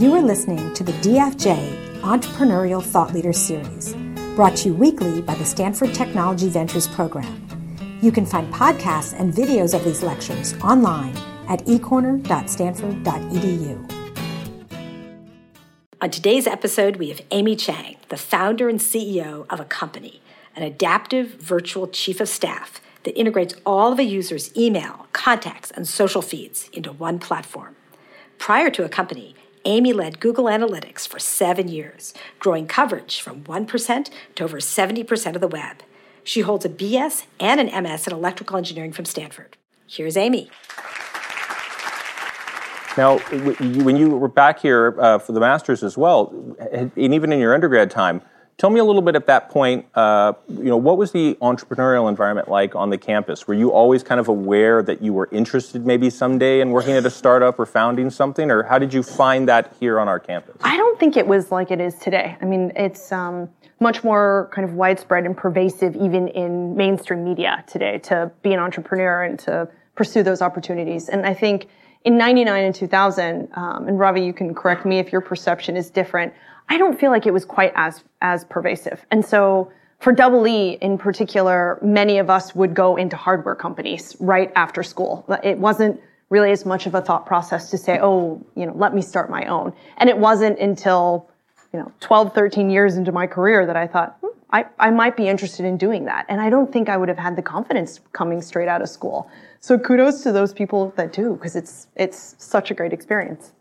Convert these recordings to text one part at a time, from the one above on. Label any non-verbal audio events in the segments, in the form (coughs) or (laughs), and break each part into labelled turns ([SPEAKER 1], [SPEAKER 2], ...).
[SPEAKER 1] You are listening to the DFJ Entrepreneurial Thought Leader Series, brought to you weekly by the Stanford Technology Ventures Program. You can find podcasts and videos of these lectures online at ecorner.stanford.edu. On today's episode, we have Amy Chang, the founder and CEO of Accompany, an adaptive virtual chief of staff that integrates all of a user's email, contacts, and social feeds into one platform. Prior to Accompany, Amy led Google Analytics for seven years, growing coverage from 1% to over 70% of the web. She holds a BS and an MS in electrical engineering from Stanford. Here's Amy.
[SPEAKER 2] Now, when you were back here uh, for the master's as well, and even in your undergrad time, tell me a little bit at that point. Uh, you know, what was the entrepreneurial environment like on the campus? Were you always kind of aware that you were interested, maybe someday, in working at a startup or founding something, or how did you find that here on our campus?
[SPEAKER 3] I don't think it was like it is today. I mean, it's um, much more kind of widespread and pervasive, even in mainstream media today, to be an entrepreneur and to pursue those opportunities. And I think in 99 and 2000, um, and Ravi, you can correct me if your perception is different. I don't feel like it was quite as, as pervasive. And so for Double E in particular, many of us would go into hardware companies right after school. It wasn't really as much of a thought process to say, oh, you know, let me start my own. And it wasn't until, you know, 12, 13 years into my career that I thought, hmm, I, I might be interested in doing that. And I don't think I would have had the confidence coming straight out of school. So kudos to those people that do, because it's it's such a great experience.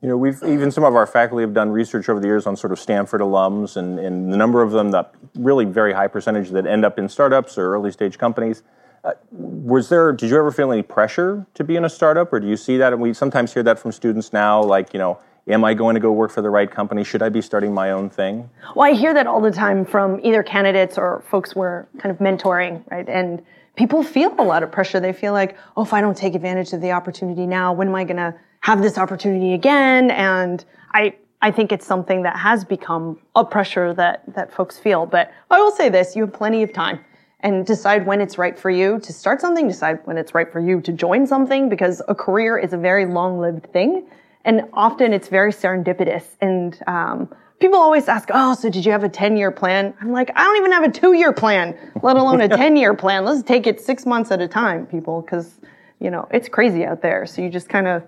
[SPEAKER 2] You know, we've even some of our faculty have done research over the years on sort of Stanford alums, and, and the number of them that really very high percentage that end up in startups or early stage companies. Uh, was there? Did you ever feel any pressure to be in a startup, or do you see that? And we sometimes hear that from students now, like you know, am I going to go work for the right company? Should I be starting my own thing?
[SPEAKER 3] Well, I hear that all the time from either candidates or folks we're kind of mentoring, right? And people feel a lot of pressure. They feel like, oh, if I don't take advantage of the opportunity now, when am I going to have this opportunity again? And I, I think it's something that has become a pressure that, that folks feel. But I will say this, you have plenty of time and decide when it's right for you to start something, decide when it's right for you to join something because a career is a very long-lived thing. And often it's very serendipitous. And, um, people always ask, oh, so did you have a 10 year plan? I'm like, I don't even have a two year plan, let alone a (laughs) 10 year plan. Let's take it six months at a time, people, because, you know, it's crazy out there. So you just kind of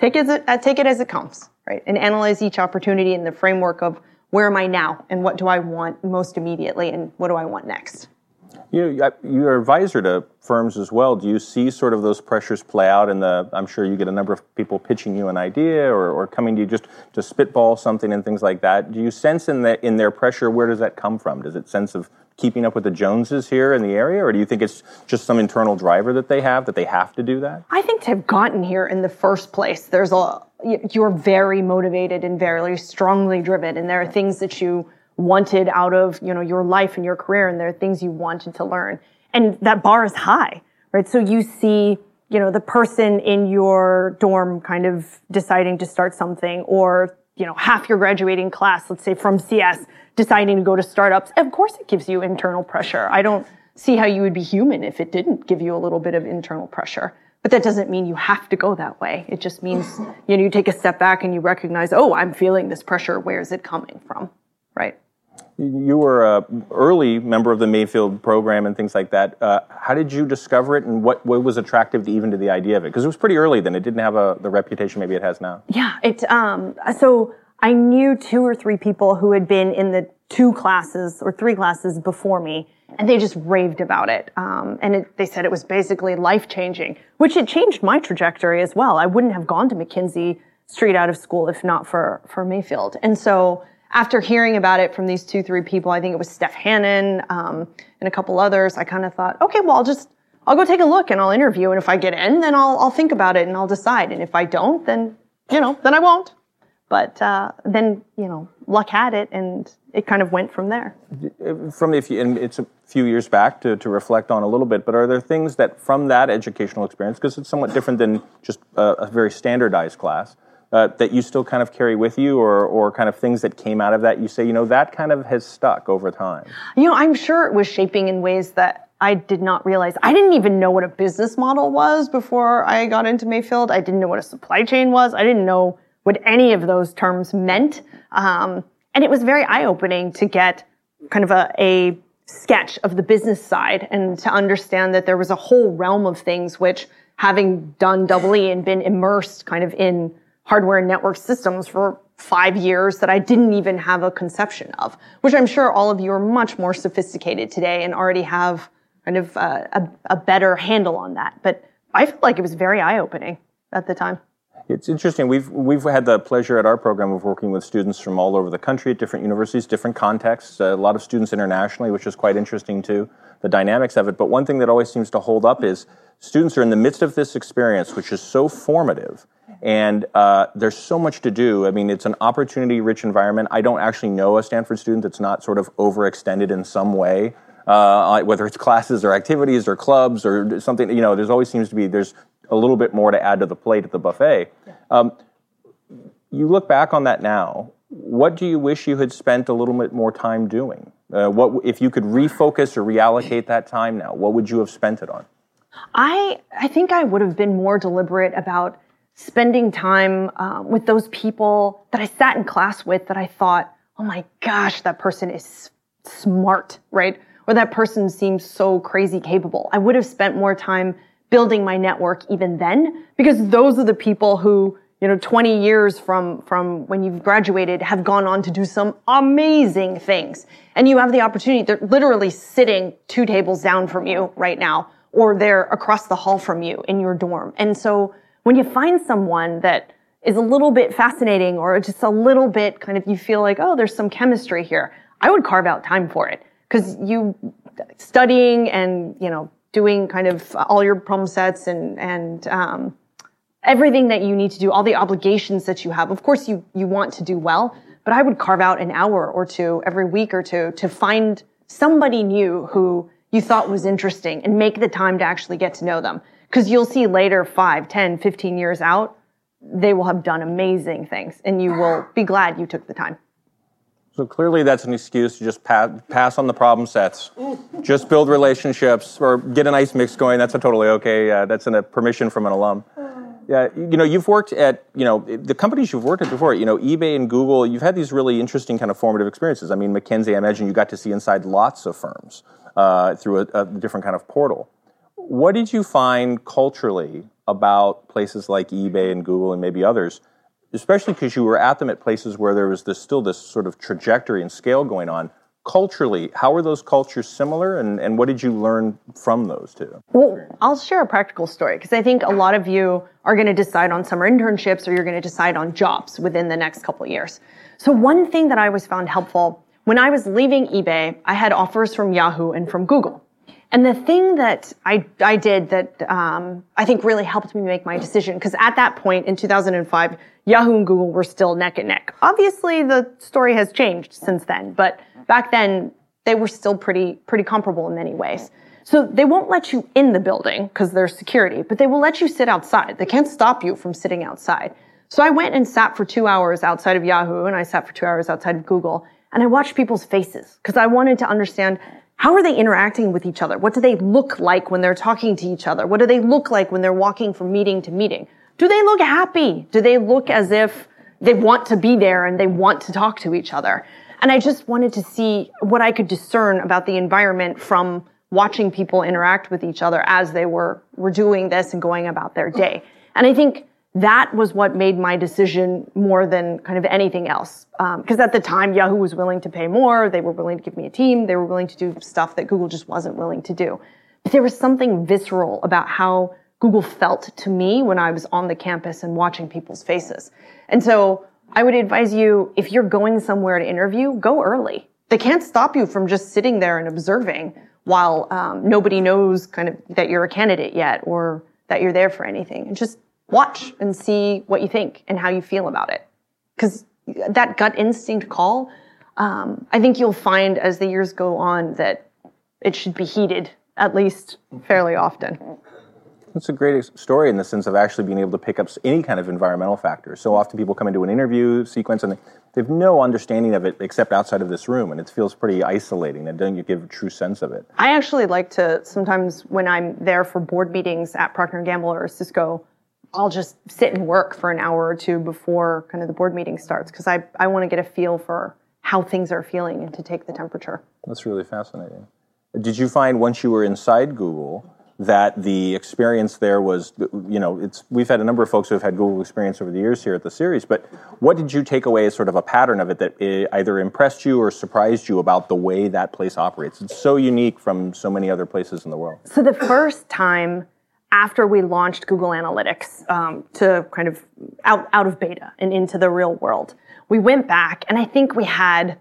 [SPEAKER 3] take it, uh, take it as it comes, right? And analyze each opportunity in the framework of where am I now and what do I want most immediately and what do I want next?
[SPEAKER 2] You know, you're advisor to firms as well. Do you see sort of those pressures play out in the? I'm sure you get a number of people pitching you an idea or, or coming to you just to spitball something and things like that. Do you sense in the in their pressure where does that come from? Does it sense of keeping up with the Joneses here in the area, or do you think it's just some internal driver that they have that they have to do that?
[SPEAKER 3] I think to have gotten here in the first place, there's a you're very motivated and very strongly driven, and there are things that you wanted out of you know your life and your career and there are things you wanted to learn. And that bar is high right? So you see you know the person in your dorm kind of deciding to start something or you know half your graduating class let's say from cs deciding to go to startups of course it gives you internal pressure. I don't see how you would be human if it didn't give you a little bit of internal pressure. But that doesn't mean you have to go that way. It just means (laughs) you know you take a step back and you recognize oh i'm feeling this pressure. Where is it coming from? Right
[SPEAKER 2] you were an early member of the Mayfield program and things like that. Uh, how did you discover it, and what, what was attractive to even to the idea of it? Because it was pretty early then; it didn't have a, the reputation maybe it has now.
[SPEAKER 3] Yeah, it. Um, so I knew two or three people who had been in the two classes or three classes before me, and they just raved about it. Um, and it, they said it was basically life changing, which it changed my trajectory as well. I wouldn't have gone to McKinsey straight out of school if not for for Mayfield, and so after hearing about it from these two, three people, I think it was Steph Hannon um, and a couple others, I kind of thought, okay, well, I'll just I'll go take a look and I'll interview, and if I get in, then I'll I'll think about it and I'll decide, and if I don't, then you know, then I won't. But uh, then you know, luck had it, and it kind of went from there.
[SPEAKER 2] From the, and it's a few years back to, to reflect on a little bit, but are there things that from that educational experience, because it's somewhat different than just a, a very standardized class, uh, that you still kind of carry with you or, or kind of things that came out of that you say, you know, that kind of has stuck over time?
[SPEAKER 3] You know, I'm sure it was shaping in ways that I did not realize. I didn't even know what a business model was before I got into Mayfield. I didn't know what a supply chain was. I didn't know what any of those terms meant. Um, and it was very eye opening to get kind of a, a sketch of the business side and to understand that there was a whole realm of things which having done double E and been immersed kind of in hardware and network systems for five years that I didn't even have a conception of, which I'm sure all of you are much more sophisticated today and already have kind of uh, a, a better handle on that. But I felt like it was very eye opening at the time.
[SPEAKER 2] It's interesting. We've we've had the pleasure at our program of working with students from all over the country at different universities, different contexts. a lot of students internationally, which is quite interesting too. The dynamics of it. But one thing that always seems to hold up is students are in the midst of this experience, which is so formative, and uh, there's so much to do. I mean, it's an opportunity-rich environment. I don't actually know a Stanford student that's not sort of overextended in some way. Uh, whether it's (laughs) classes or activities or clubs or something, you know, there's always seems to be there's a little bit more to add to the plate at the buffet. Yeah. Um, you look back on that now. What do you wish you had spent a little bit more time doing? Uh, what if you could refocus or reallocate that time now? What would you have spent it on?
[SPEAKER 3] I I think I would have been more deliberate about spending time uh, with those people that I sat in class with that I thought, oh my gosh, that person is smart, right? Or that person seems so crazy capable. I would have spent more time building my network even then because those are the people who you know 20 years from from when you've graduated have gone on to do some amazing things and you have the opportunity they're literally sitting two tables down from you right now or they're across the hall from you in your dorm and so when you find someone that is a little bit fascinating or just a little bit kind of you feel like oh there's some chemistry here i would carve out time for it because you studying and you know doing kind of all your problem sets and and um, everything that you need to do, all the obligations that you have. Of course, you you want to do well, but I would carve out an hour or two every week or two to find somebody new who you thought was interesting and make the time to actually get to know them. Because you'll see later, 5, 10, 15 years out, they will have done amazing things and you will be glad you took the time.
[SPEAKER 2] So clearly, that's an excuse to just pass, pass on the problem sets. just build relationships or get a nice mix going. That's a totally okay. Uh, that's a permission from an alum. Yeah, you know, you've worked at you know the companies you've worked at before. You know, eBay and Google. You've had these really interesting kind of formative experiences. I mean, McKinsey. I imagine you got to see inside lots of firms uh, through a, a different kind of portal. What did you find culturally about places like eBay and Google and maybe others? especially because you were at them at places where there was this still this sort of trajectory and scale going on? Culturally how are those cultures similar and, and what did you learn from those two?
[SPEAKER 3] Well i'll share a practical story because i think a lot of you are going to decide on summer internships or you're going to decide on jobs within the next couple years. So one thing that i was found helpful when i was leaving ebay i had offers from yahoo and from google and the thing that I, I did that um, I think really helped me make my decision, because at that point in 2005, Yahoo and Google were still neck and neck. Obviously, the story has changed since then, but back then they were still pretty pretty comparable in many ways. So they won't let you in the building because there's security, but they will let you sit outside. They can't stop you from sitting outside. So I went and sat for two hours outside of Yahoo, and I sat for two hours outside of Google, and I watched people's faces because I wanted to understand how are they interacting with each other? What do they look like when they're talking to each other? What do they look like when they're walking from meeting to meeting? Do they look happy? Do they look as if they want to be there and they want to talk to each other? And I just wanted to see what I could discern about the environment from watching people interact with each other as they were, were doing this and going about their day. And I think that was what made my decision more than kind of anything else. Because um, at the time, Yahoo was willing to pay more. They were willing to give me a team. They were willing to do stuff that Google just wasn't willing to do. But there was something visceral about how Google felt to me when I was on the campus and watching people's faces. And so I would advise you, if you're going somewhere to interview, go early. They can't stop you from just sitting there and observing while um, nobody knows kind of that you're a candidate yet or that you're there for anything. And just watch and see what you think and how you feel about it. Because that gut instinct call, um, I think you'll find as the years go on that it should be heated at least fairly often.
[SPEAKER 2] That's a great story in the sense of actually being able to pick up any kind of environmental factors. So often people come into an interview sequence and they have no understanding of it except outside of this room, and it feels pretty isolating. And don't you give a true sense of it?
[SPEAKER 3] I actually like to sometimes when I'm there for board meetings at Procter and Gamble or Cisco, I'll just sit and work for an hour or two before kind of the board meeting starts because I, I want to get a feel for how things are feeling and to take the temperature.
[SPEAKER 2] That's really fascinating. Did you find once you were inside Google that the experience there was, you know, it's we've had a number of folks who have had Google experience over the years here at the series, but what did you take away as sort of a pattern of it that eh, either impressed you or surprised you about the way that place operates? It's so unique from so many other places in the world.
[SPEAKER 3] So the first time after we launched Google Analytics um, to kind of out, out of beta and into the real world, we went back and I think we had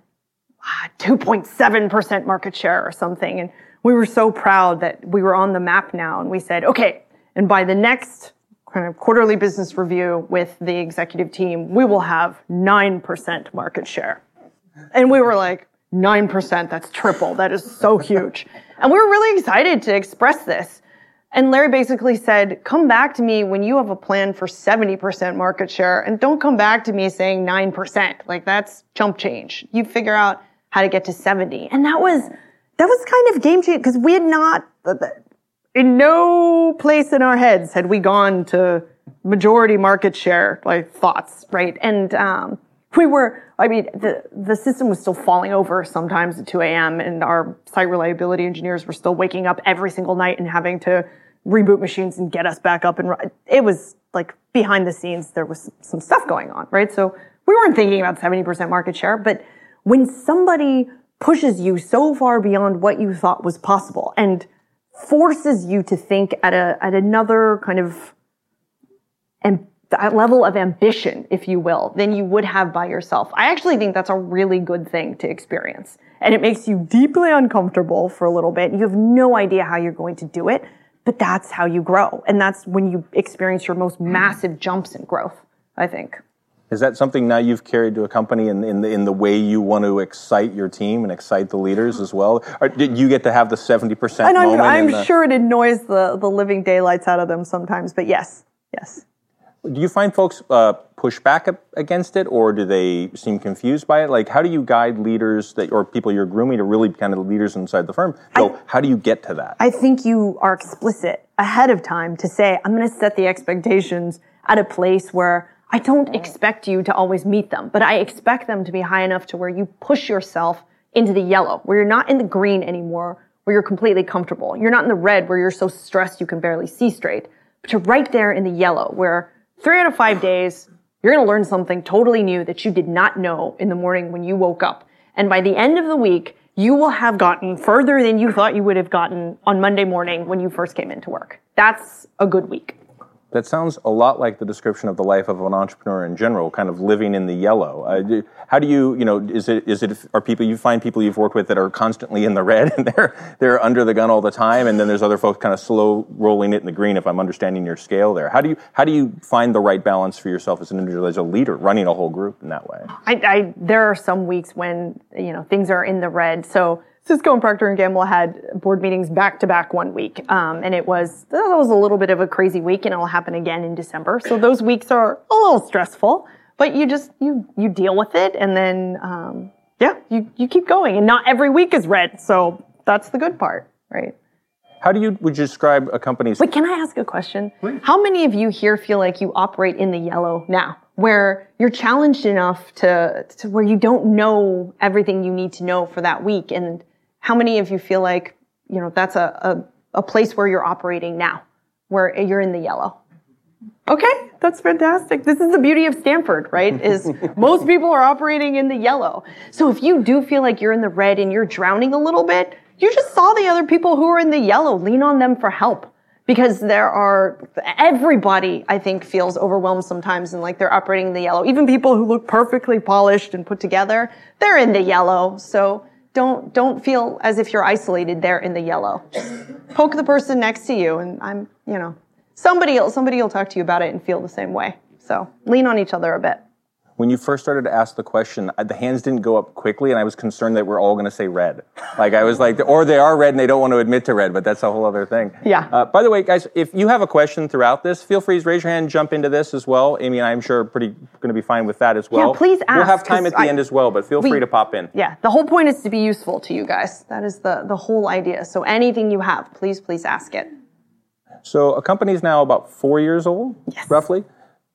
[SPEAKER 3] 2.7% market share or something. And we were so proud that we were on the map now. And we said, okay, and by the next kind of quarterly business review with the executive team, we will have 9% market share. And we were like, 9%, that's triple. That is so huge. And we were really excited to express this. And Larry basically said, come back to me when you have a plan for 70% market share and don't come back to me saying 9%. Like that's chump change. You figure out how to get to 70. And that was, that was kind of game changing because we had not, in no place in our heads had we gone to majority market share like thoughts, right? And, um, we were, I mean, the, the system was still falling over sometimes at 2 a.m. and our site reliability engineers were still waking up every single night and having to reboot machines and get us back up and run. It was like behind the scenes, there was some stuff going on, right? So we weren't thinking about 70% market share, but when somebody pushes you so far beyond what you thought was possible and forces you to think at a, at another kind of and level of ambition, if you will, than you would have by yourself. I actually think that's a really good thing to experience. And it makes you deeply uncomfortable for a little bit. You have no idea how you're going to do it but that's how you grow. And that's when you experience your most mm-hmm. massive jumps in growth, I think.
[SPEAKER 2] Is that something now you've carried to Accompany in, in, the, in the way you want to excite your team and excite the leaders as well? Or did you get to have the 70%
[SPEAKER 3] and I'm,
[SPEAKER 2] moment?
[SPEAKER 3] I'm
[SPEAKER 2] the...
[SPEAKER 3] sure it annoys the, the living daylights out of them sometimes, but yes, yes.
[SPEAKER 2] Do you find folks uh, push back against it, or do they seem confused by it? Like, how do you guide leaders that, or people you're grooming to really kind of the leaders inside the firm? So, I, how do you get to that?
[SPEAKER 3] I think you are explicit ahead of time to say, I'm going to set the expectations at a place where I don't expect you to always meet them, but I expect them to be high enough to where you push yourself into the yellow, where you're not in the green anymore, where you're completely comfortable. You're not in the red where you're so stressed you can barely see straight, but you're right there in the yellow where three out of five days, you're going to learn something totally new that you did not know in the morning when you woke up. And by the end of the week, you will have gotten further than you thought you would have gotten on Monday morning when you first came into work. That's a good week.
[SPEAKER 2] That sounds a lot like the description of the life of an entrepreneur in general, kind of living in the yellow. Uh, how do you, you know, is it, is it, are people, you find people you've worked with that are constantly in the red and (laughs) they're, they're under the gun all the time, and then there's other folks kind of slow rolling it in the green, if I'm understanding your scale there. How do you, how do you find the right balance for yourself as an individual, as a leader, running a whole group in that way?
[SPEAKER 3] I, I there are some weeks when, you know, things are in the red. So, Cisco and Procter and Gamble had board meetings back to back one week, um, and it was that was a little bit of a crazy week, and it'll happen again in December. So those weeks are a little stressful, but you just you you deal with it, and then um, yeah, you you keep going, and not every week is red. So that's the good part, right?
[SPEAKER 2] How do you would you describe Accompany's?
[SPEAKER 3] Wait, can I ask a question? Please. How many of you here feel like you operate in the yellow now? where you're challenged enough to, to where you don't know everything you need to know for that week and how many of you feel like, you know, that's a, a, a place where you're operating now, where you're in the yellow? Okay, that's fantastic. This is the beauty of Stanford, right? (laughs) Is most people are operating in the yellow. So if you do feel like you're in the red and you're drowning a little bit, you just saw the other people who are in the yellow. Lean on them for help. Because there are, everybody, I think, feels overwhelmed sometimes and like they're operating in the yellow. Even people who look perfectly polished and put together, they're in the yellow. So don't don't feel as if you're isolated there in the yellow. Poke the person next to you, and I'm you know somebody somebody will talk to you about it and feel the same way. So lean on each other a bit
[SPEAKER 2] when you first started to ask the question, the hands didn't go up quickly, and I was concerned that we're all going to say red. Like I was like, or they are red and they don't want to admit to red, but that's a whole other thing.
[SPEAKER 3] Yeah.
[SPEAKER 2] Uh, by the way, guys, if you have a question throughout this, feel free to raise your hand, jump into this as well. Amy and I, am sure, are pretty going to be fine with that as well.
[SPEAKER 3] Yeah, please ask.
[SPEAKER 2] We'll have time at the I, end as well, but feel we, free to pop in.
[SPEAKER 3] Yeah, the whole point is to be useful to you guys. That is the the whole idea. So anything you have, please, please ask it.
[SPEAKER 2] So Accompany is now about four years old,
[SPEAKER 3] Yes.
[SPEAKER 2] roughly.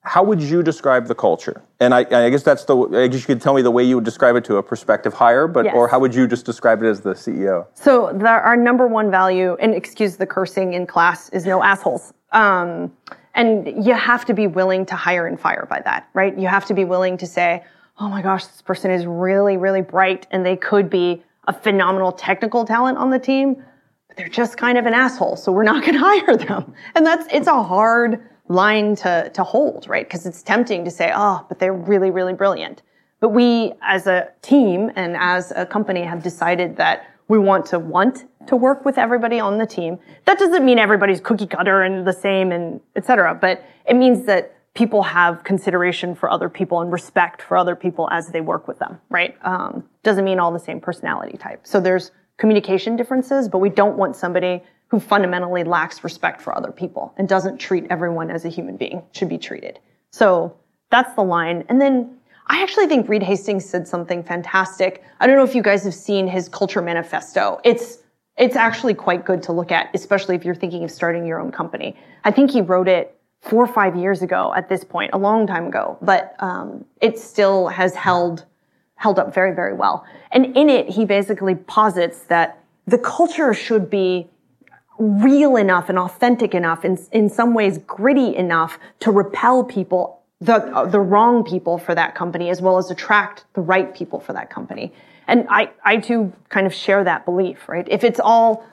[SPEAKER 2] How would you describe the culture? And I, I guess that's the. I guess you could tell me the way you would describe it to a prospective hire, but
[SPEAKER 3] Yes.
[SPEAKER 2] or how would you just describe it as the CEO?
[SPEAKER 3] So the, our number one value, and excuse the cursing in class, is no assholes. Um, and you have to be willing to hire and fire by that, right? You have to be willing to say, oh my gosh, this person is really, really bright and they could be a phenomenal technical talent on the team, but they're just kind of an asshole. So we're not going (laughs) to hire them. And that's, it's a hard line to, to hold, right? Because it's tempting to say, oh, but they're really, really brilliant. But we, as a team and as a company, have decided that we want to want to work with everybody on the team. That doesn't mean everybody's cookie cutter and the same and et cetera, but it means that people have consideration for other people and respect for other people as they work with them, right? Um, doesn't mean all the same personality type. So there's communication differences, but we don't want somebody who fundamentally lacks respect for other people and doesn't treat everyone as a human being should be treated. So that's the line. And then I actually think Reed Hastings said something fantastic. I don't know if you guys have seen his culture manifesto. It's it's actually quite good to look at, especially if you're thinking of starting your own company. I think he wrote it four or five years ago at this point, a long time ago, but um, it still has held held up very, very well. And in it, he basically posits that the culture should be real enough and authentic enough, and in some ways gritty enough to repel people, the, uh, the wrong people for that company, as well as attract the right people for that company. And I, I too kind of share that belief, right? If it's all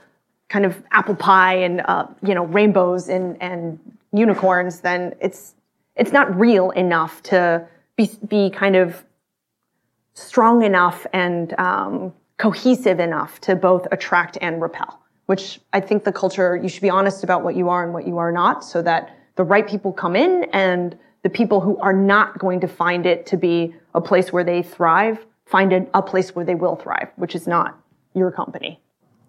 [SPEAKER 3] kind of apple pie and, uh, you know, rainbows and, and unicorns, then it's, it's not real enough to be, be kind of strong enough and um, cohesive enough to both attract and repel. Which I think the culture, you should be honest about what you are and what you are not so that the right people come in and the people who are not going to find it to be a place where they thrive find a, a place where they will thrive, which is not your company.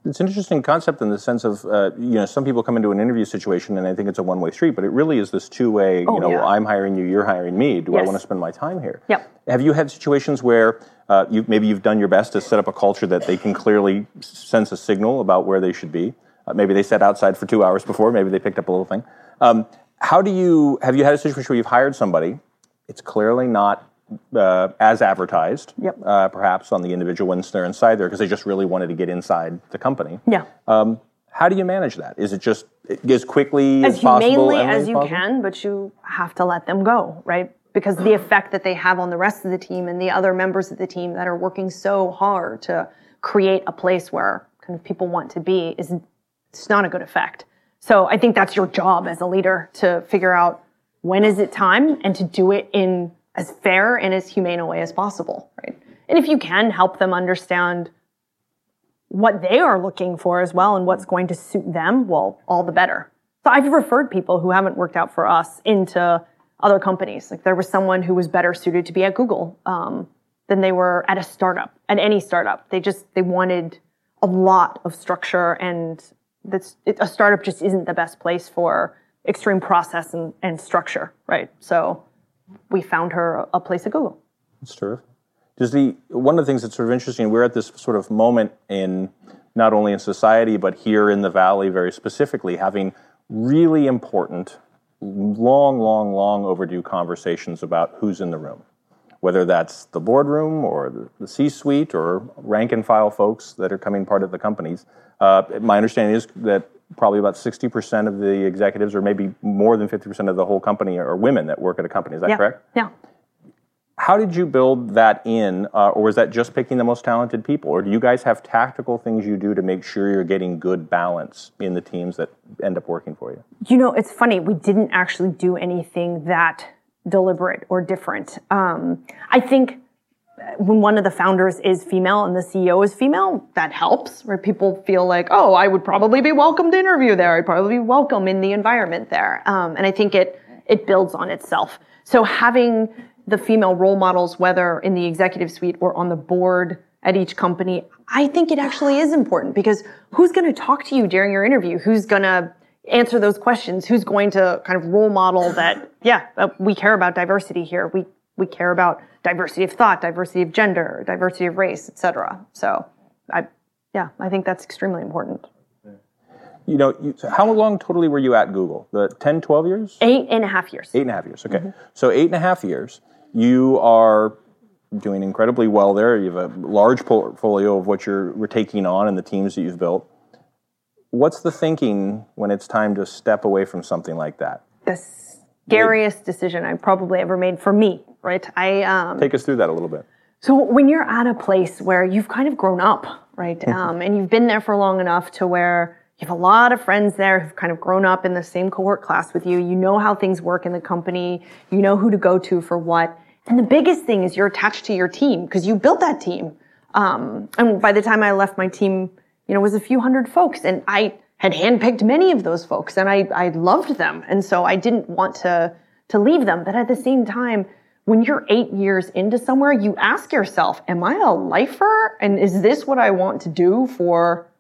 [SPEAKER 2] It's an interesting concept in the sense of, uh, you know, some people come into an interview situation and I think it's a one way street, but it really is this two way, Oh, you know,
[SPEAKER 3] yeah.
[SPEAKER 2] I'm hiring you, you're hiring me. Do I want to spend my time here?
[SPEAKER 3] Yep.
[SPEAKER 2] Have you had situations where uh, you, maybe you've done your best to set up a culture that they can clearly sense a signal about where they should be? Uh, maybe they sat outside for two hours before, maybe they picked up a little thing. Um, how do you, have you had a situation where you've hired somebody, it's clearly not uh, as advertised,
[SPEAKER 3] Yep.
[SPEAKER 2] uh, perhaps on the individual once they're inside there, because they just really wanted to get inside the company.
[SPEAKER 3] Yeah.
[SPEAKER 2] Um, how do you manage that? Is it just as quickly as,
[SPEAKER 3] as
[SPEAKER 2] possible?
[SPEAKER 3] humanely
[SPEAKER 2] Emily,
[SPEAKER 3] as you
[SPEAKER 2] possible?
[SPEAKER 3] can, but you have to let them go, right? Because the effect that they have on the rest of the team and the other members of the team that are working so hard to create a place where kind of people want to be is it's not a good effect. So I think that's your job as a leader to figure out when is it time and to do it in as fair and as humane a way as possible, right? And if you can help them understand what they are looking for as well and what's going to suit them, well, all the better. So I've referred people who haven't worked out for us into other companies. Like there was someone who was better suited to be at Google um, than they were at a startup, at any startup. They just they wanted a lot of structure, and that's it, a startup just isn't the best place for extreme process and, and structure, right? So we found her a place at Google.
[SPEAKER 2] That's terrific. Does the one of the things that's sort of interesting? We're at this sort of moment in not only in society but here in the valley, very specifically, having really important, long, long, long overdue conversations about who's in the room, whether that's the boardroom or the, the C-suite or rank and file folks that are coming part of the companies. Uh, my understanding is that probably about 60% of the executives, or maybe more than 50% of the whole company, are women that work at Accompany. Is that
[SPEAKER 3] Yeah.
[SPEAKER 2] correct?
[SPEAKER 3] Yeah.
[SPEAKER 2] How did you build that in, uh, or was that just picking the most talented people, or do you guys have tactical things you do to make sure you're getting good balance in the teams that end up working for you?
[SPEAKER 3] You know, it's funny. We didn't actually do anything that deliberate or different. Um, I think when one of the founders is female and the CEO is female, that helps, where people feel like, oh, I would probably be welcome to interview there. I'd probably be welcome in the environment there. Um, and I think it it builds on itself. So having the female role models, whether in the executive suite or on the board at each company, I think it actually is important because who's going to talk to you during your interview? Who's going to answer those questions? Who's going to kind of role model that? Yeah, uh, we care about diversity here. We we care about diversity of thought, diversity of gender, diversity of race, etc. So, I yeah, I think that's extremely important.
[SPEAKER 2] you know, you, so how long totally were you at Google? The 10, 12 years?
[SPEAKER 3] Eight and a half years.
[SPEAKER 2] Eight and a half years. Okay. So eight and a half years. You are doing incredibly well there. You have a large portfolio of what you're, taking on and the teams that you've built. What's the thinking when it's time to step away from something like that?
[SPEAKER 3] The scariest decision I probably ever made for me, right? I um,
[SPEAKER 2] Take us through that a little bit.
[SPEAKER 3] So when you're at a place where you've kind of grown up, right, um, and you've been there for long enough to where you have a lot of friends there who've kind of grown up in the same cohort class with you, you know how things work in the company, you know who to go to for what, and the biggest thing is you're attached to your team because you built that team. Um, and by the time I left, my team, you know, was a few hundred folks, and I had handpicked many of those folks, and I I loved them, and so I didn't want to to leave them. But at the same time, when you're eight years into somewhere, you ask yourself, "Am I a lifer? And is this what I want to do for?"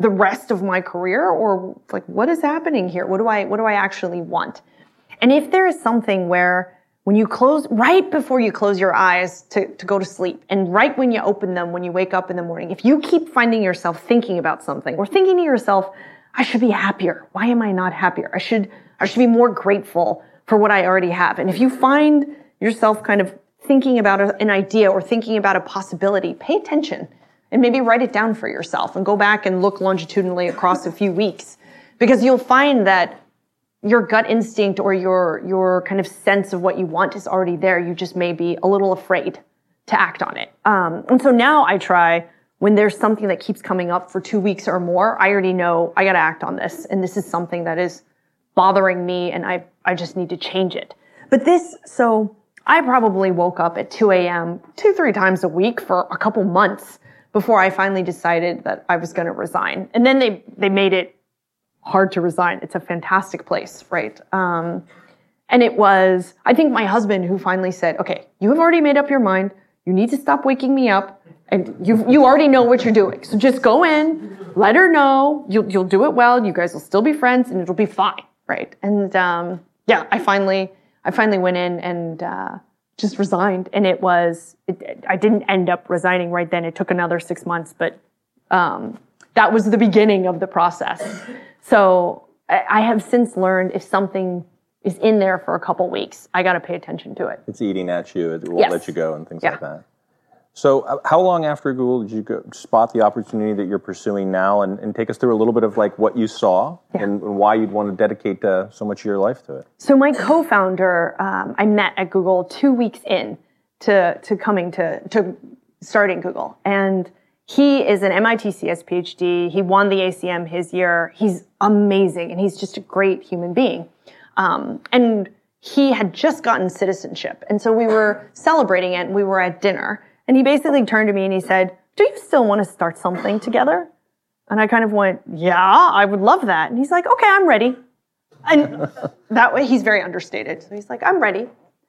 [SPEAKER 3] the rest of my career or like what is happening here what do i what do i actually want and if there is something where when you close, right before you close your eyes to, to go to sleep, and right when you open them when you wake up in the morning, if you keep finding yourself thinking about something or thinking to yourself, I should be happier. Why am I not happier? I should, I should be more grateful for what I already have. And if you find yourself kind of thinking about an idea or thinking about a possibility, pay attention and maybe write it down for yourself and go back and look longitudinally across a few weeks because you'll find that your gut instinct or your your kind of sense of what you want is already there. You just may be a little afraid to act on it. Um, and so now I try when there's something that keeps coming up for two weeks or more. I already know I got to act on this, and this is something that is bothering me, and I I just need to change it. But this so. I probably woke up at 2 a.m. two, three times a week for a couple months before I finally decided that I was going to resign. And then they, they made it hard to resign. It's a fantastic place, right? Um, and it was, I think, my husband who finally said, "Okay, you have already made up your mind. You need to stop waking me up, and you you already know what you're doing. So just go in, let her know. You'll you'll do it well. You guys will still be friends, and it'll be fine, right?" And um, yeah, I finally I finally went in and uh, just resigned, and it was it, I didn't end up resigning right then. It took another six months, but um, that was the beginning of the process. So I have since learned if something is in there for a couple weeks, I got to pay attention to it.
[SPEAKER 2] It's eating at you. It won't
[SPEAKER 3] Yes.
[SPEAKER 2] let you go and things
[SPEAKER 3] Yeah.
[SPEAKER 2] like that. So, uh, how long after Google did you go, spot the opportunity that you're pursuing now, and, and take us through a little bit of like what you saw and, and why you'd want to dedicate uh, so much of your life to it?
[SPEAKER 3] So my co-founder, um, I met at Google two weeks in to to coming to to starting Google, and he is an MIT CS PhD. He won the ACM his year. He's amazing, and he's just a great human being. Um, and he had just gotten citizenship, and so we were celebrating it. and We were at dinner, and he basically turned to me and he said, "Do you still want to start something together?" And I kind of went, "Yeah, I would love that." And he's like, "Okay, I'm ready." And (laughs) that way he's very understated. So he's like, I'm ready.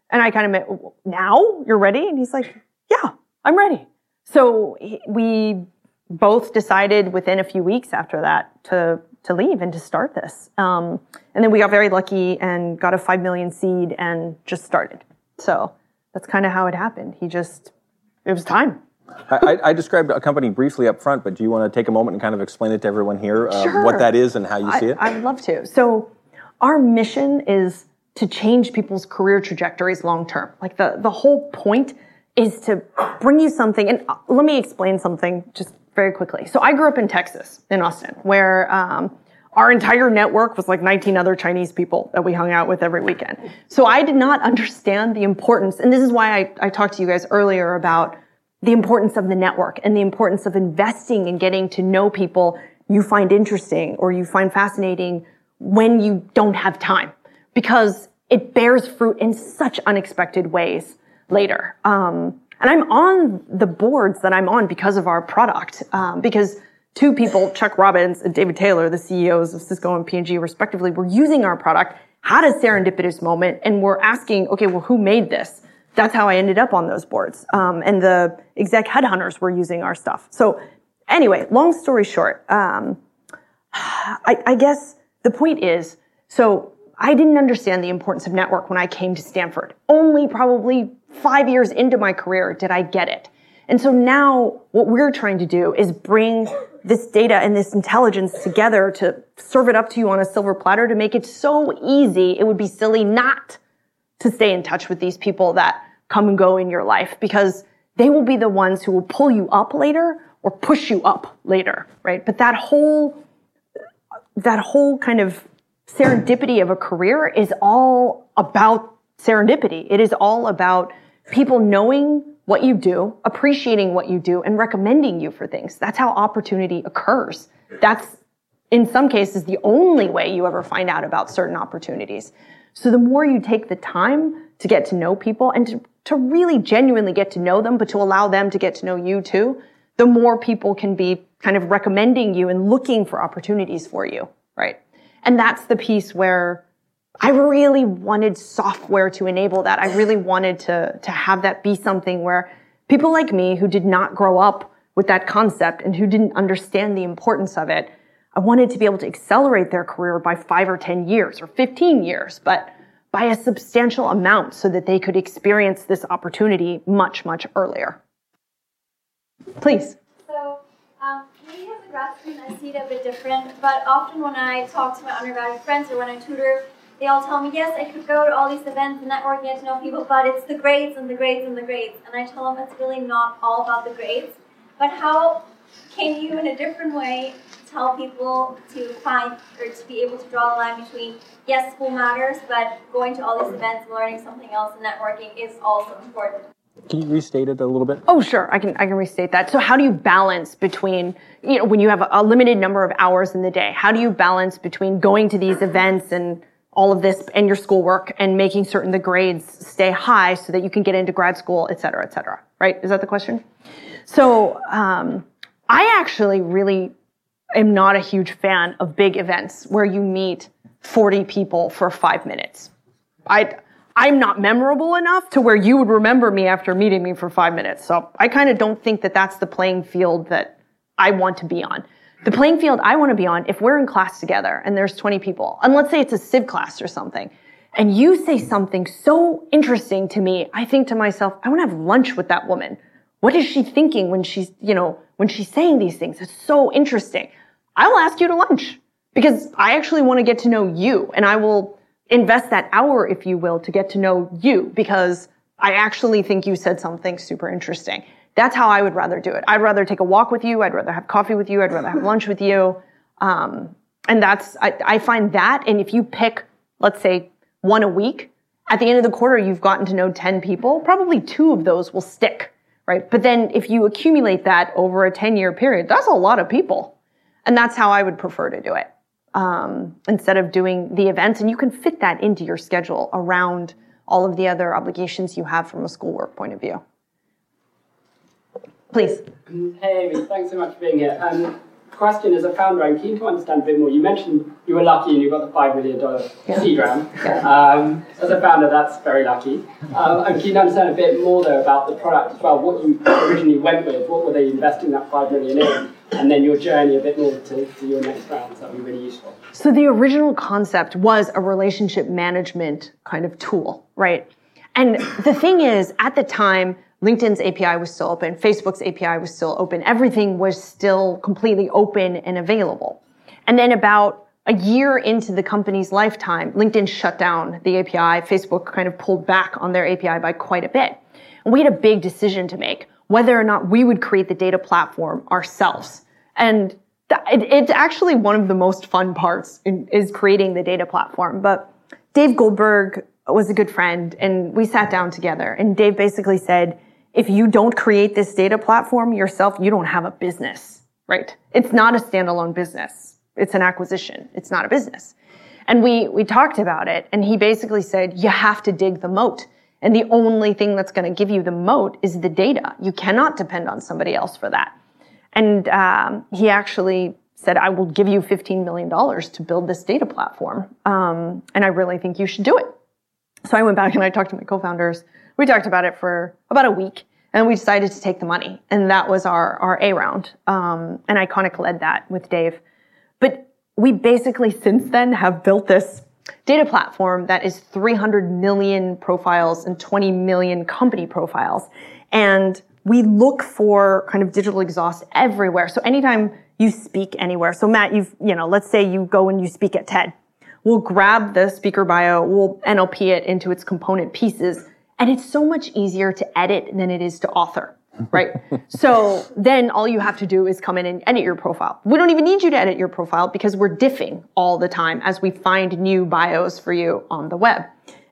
[SPEAKER 3] And I kind of meant, now you're ready? And he's like, yeah, I'm ready. So we both decided within a few weeks after that to, to leave and to start this. Um, and then we got very lucky and got a 5 million seed and just started. So that's kind of how it happened. He just, it was time.
[SPEAKER 2] I, I, I described Accompany briefly up front, but do you want to take a moment and kind of explain it to everyone here uh,
[SPEAKER 3] Sure.
[SPEAKER 2] what that is and how you see it?
[SPEAKER 3] I, would love to. So, our mission is to change people's career trajectories long term. Like the the whole point is to bring you something. And uh, let me explain something just very quickly. So, I grew up in Texas, in Austin, where um, our entire network was like 19 other Chinese people that we hung out with every weekend. So I did not understand the importance, and this is why I, I talked to you guys earlier about the importance of the network and the importance of investing and getting to know people you find interesting or you find fascinating when you don't have time because it bears fruit in such unexpected ways later. Um, and I'm on the boards that I'm on because of our product, um, because two people, Chuck Robbins and David Taylor, the CEOs of Cisco and P&G respectively, were using our product, had a serendipitous moment, and were asking, okay, well, who made this? That's how I ended up on those boards. Um, and the exec headhunters were using our stuff. So anyway, long story short, um, I, I guess the point is, so I didn't understand the importance of network when I came to Stanford. Only probably five years into my career did I get it. And so now what we're trying to do is bring this data and this intelligence together to serve it up to you on a silver platter to make it so easy, it would be silly not to stay in touch with these people that come and go in your life because they will be the ones who will pull you up later or push you up later, right? But that whole, that whole kind of serendipity of a career is all about serendipity. It is all about people knowing what you do, appreciating what you do, and recommending you for things. That's how opportunity occurs. That's in some cases the only way you ever find out about certain opportunities. So the more you take the time to get to know people and to, to really genuinely get to know them, but to allow them to get to know you too, the more people can be kind of recommending you and looking for opportunities for you, right? And that's the piece where I really wanted software to enable that. I really wanted to, to have that be something where people like me who did not grow up with that concept and who didn't understand the importance of it, I wanted to be able to accelerate their career by five or 10 years or 15 years, but by a substantial amount so that they could experience this opportunity much, much earlier. Please.
[SPEAKER 4] So, um, as a grad student, I see it a bit different, but often when I talk to my undergraduate friends or when I tutor, they all tell me, yes, I could go to all these events and network, get to know people, but it's the grades and the grades and the grades. And I tell them it's really not all about the grades. But how can you, in a different way, tell people to find or to be able to draw the line between, yes, school matters, but going to all these events and learning something else and networking is also important?
[SPEAKER 2] Can you restate it a little bit?
[SPEAKER 3] Oh, sure. I can I can restate that. So how do you balance between you know when you have a limited number of hours in the day? How do you balance between going to these events and all of this and your schoolwork and making certain the grades stay high so that you can get into grad school, et cetera, et cetera. Right? Is that the question? So um, I actually really am not a huge fan of big events where you meet 40 people for five minutes. I I'm not memorable enough to where you would remember me after meeting me for five minutes. So I kind of don't think that that's the playing field that I want to be on. The playing field I want to be on, if we're in class together and there's 20 people, and let's say it's a civ class or something, and you say something so interesting to me, I think to myself, I want to have lunch with that woman. What is she thinking when she's, you know, when she's saying these things? It's so interesting. I will ask you to lunch because I actually want to get to know you and I will invest that hour, if you will, to get to know you because I actually think you said something super interesting. That's how I would rather do it. I'd rather take a walk with you. I'd rather have coffee with you. I'd rather have lunch with you. Um, and that's, I, I find that. And if you pick, let's say, one a week, at the end of the quarter, you've gotten to know 10 people. Probably two of those will stick, right? But then if you accumulate that over a 10 year period, that's a lot of people. And that's how I would prefer to do it. Um, instead of doing the events, and you can fit that into your schedule around all of the other obligations you have from a schoolwork point of view. Please.
[SPEAKER 5] Hey, Amy, thanks so much for being here. Um, question as a founder, I'm keen to understand a bit more. You mentioned you were lucky and you got the $5 million yeah. seed round. Yeah. Um, as a founder, that's very lucky. Um, I'm keen to understand a bit more, though, about the product as well, what you originally went with, what were they investing that 5 million in, and then your journey a bit more to, to your next round. So that would be really useful.
[SPEAKER 3] So the original concept was a relationship management kind of tool, right? And the thing is, at the time, LinkedIn's API was still open, Facebook's API was still open, everything was still completely open and available. And then about a year into the company's lifetime, LinkedIn shut down the API, Facebook kind of pulled back on their API by quite a bit. And we had a big decision to make, whether or not we would create the data platform ourselves. And it's actually one of the most fun parts in, is creating the data platform. But Dave Goldberg was a good friend and we sat down together and Dave basically said, if you don't create this data platform yourself, you don't have a business, right? It's not a standalone business. It's an acquisition. It's not a business. And we, we talked about it and he basically said, you have to dig the moat. And the only thing that's going to give you the moat is the data. You cannot depend on somebody else for that. And um, he actually said, I will give you $15 million to build this data platform. Um, and I really think you should do it. So I went back and I talked to my co-founders we talked about it for about a week and we decided to take the money. And that was our, our A round. Um, and Iconiq led that with Dave. But we basically since then have built this data platform that is 300 million profiles and 20 million company profiles. And we look for kind of digital exhaust everywhere. So anytime you speak anywhere. So Matt, you've, you know, let's say you go and you speak at TED. We'll grab the speaker bio, we'll NLP it into its component pieces, and it's so much easier to edit than it is to author. Right. (laughs) so then all you have to do is come in and edit your profile. We don't even need you to edit your profile because we're diffing all the time as we find new bios for you on the web.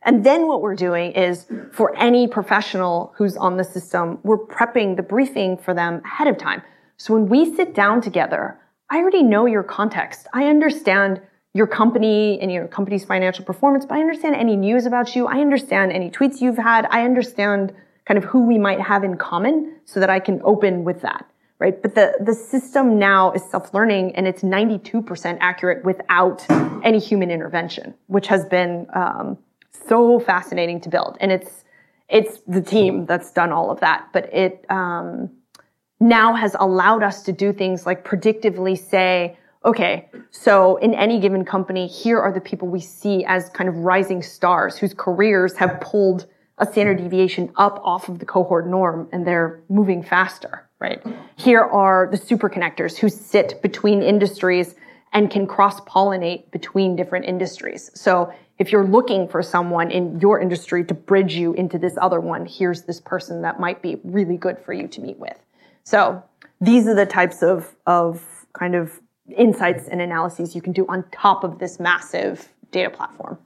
[SPEAKER 3] And then what we're doing is for any professional who's on the system, we're prepping the briefing for them ahead of time. So when we sit down together, I already know your context. I understand your company and your company's financial performance, but I understand any news about you. I understand any tweets you've had. I understand kind of who we might have in common so that I can open with that. Right. But the, the system now is self-learning and it's 92% accurate without any human intervention, which has been, um, so fascinating to build. And it's, it's the team that's done all of that, but it, um, now has allowed us to do things like predictively say, okay, so in any given company, here are the people we see as kind of rising stars whose careers have pulled a standard deviation up off of the cohort norm and they're moving faster, right? Here are the super connectors who sit between industries and can cross pollinate between different industries. So if you're looking for someone in your industry to bridge you into this other one, here's this person that might be really good for you to meet with. So these are the types of, of kind of insights and analyses you can do on top of this massive data platform.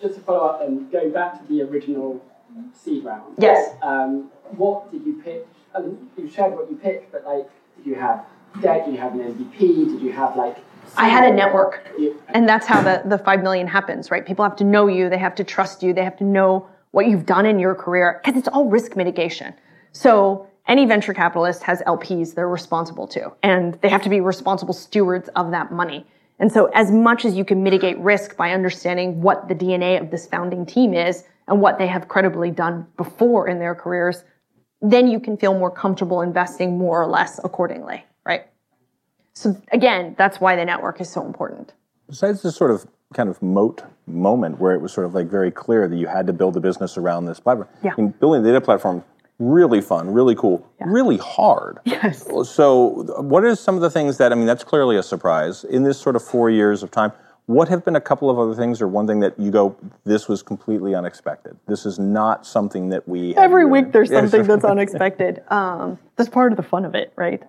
[SPEAKER 5] Just to follow up and going back to the original seed round.
[SPEAKER 3] Yes.
[SPEAKER 5] Um, what did you pitch? I mean, you shared what you pitched, but like, did you have debt? Did you have an MVP? Did you have like
[SPEAKER 3] I had a network. And that's how the, the 5 million happens, right? People have to know you. They have to trust you. They have to know what you've done in your career because it's all risk mitigation. So any venture capitalist has LPs they're responsible to, and they have to be responsible stewards of that money. And so as much as you can mitigate risk by understanding what the DNA of this founding team is and what they have credibly done before in their careers, then you can feel more comfortable investing more or less accordingly, right? So again, that's why the network is so important.
[SPEAKER 2] Besides this sort of kind of moat moment where it was sort of like very clear that you had to build a business around this platform.
[SPEAKER 3] Yeah.
[SPEAKER 2] I mean, building the data platform, really fun, really cool, yeah. really hard.
[SPEAKER 3] Yes.
[SPEAKER 2] So, what are some of the things that, I mean, that's clearly a surprise in this sort of four years of time? What have been a couple of other things, or one thing that you go, this was completely unexpected? This is not something that we.
[SPEAKER 3] Every week there's (laughs) something that's unexpected. Um, that's part of the fun of it, right?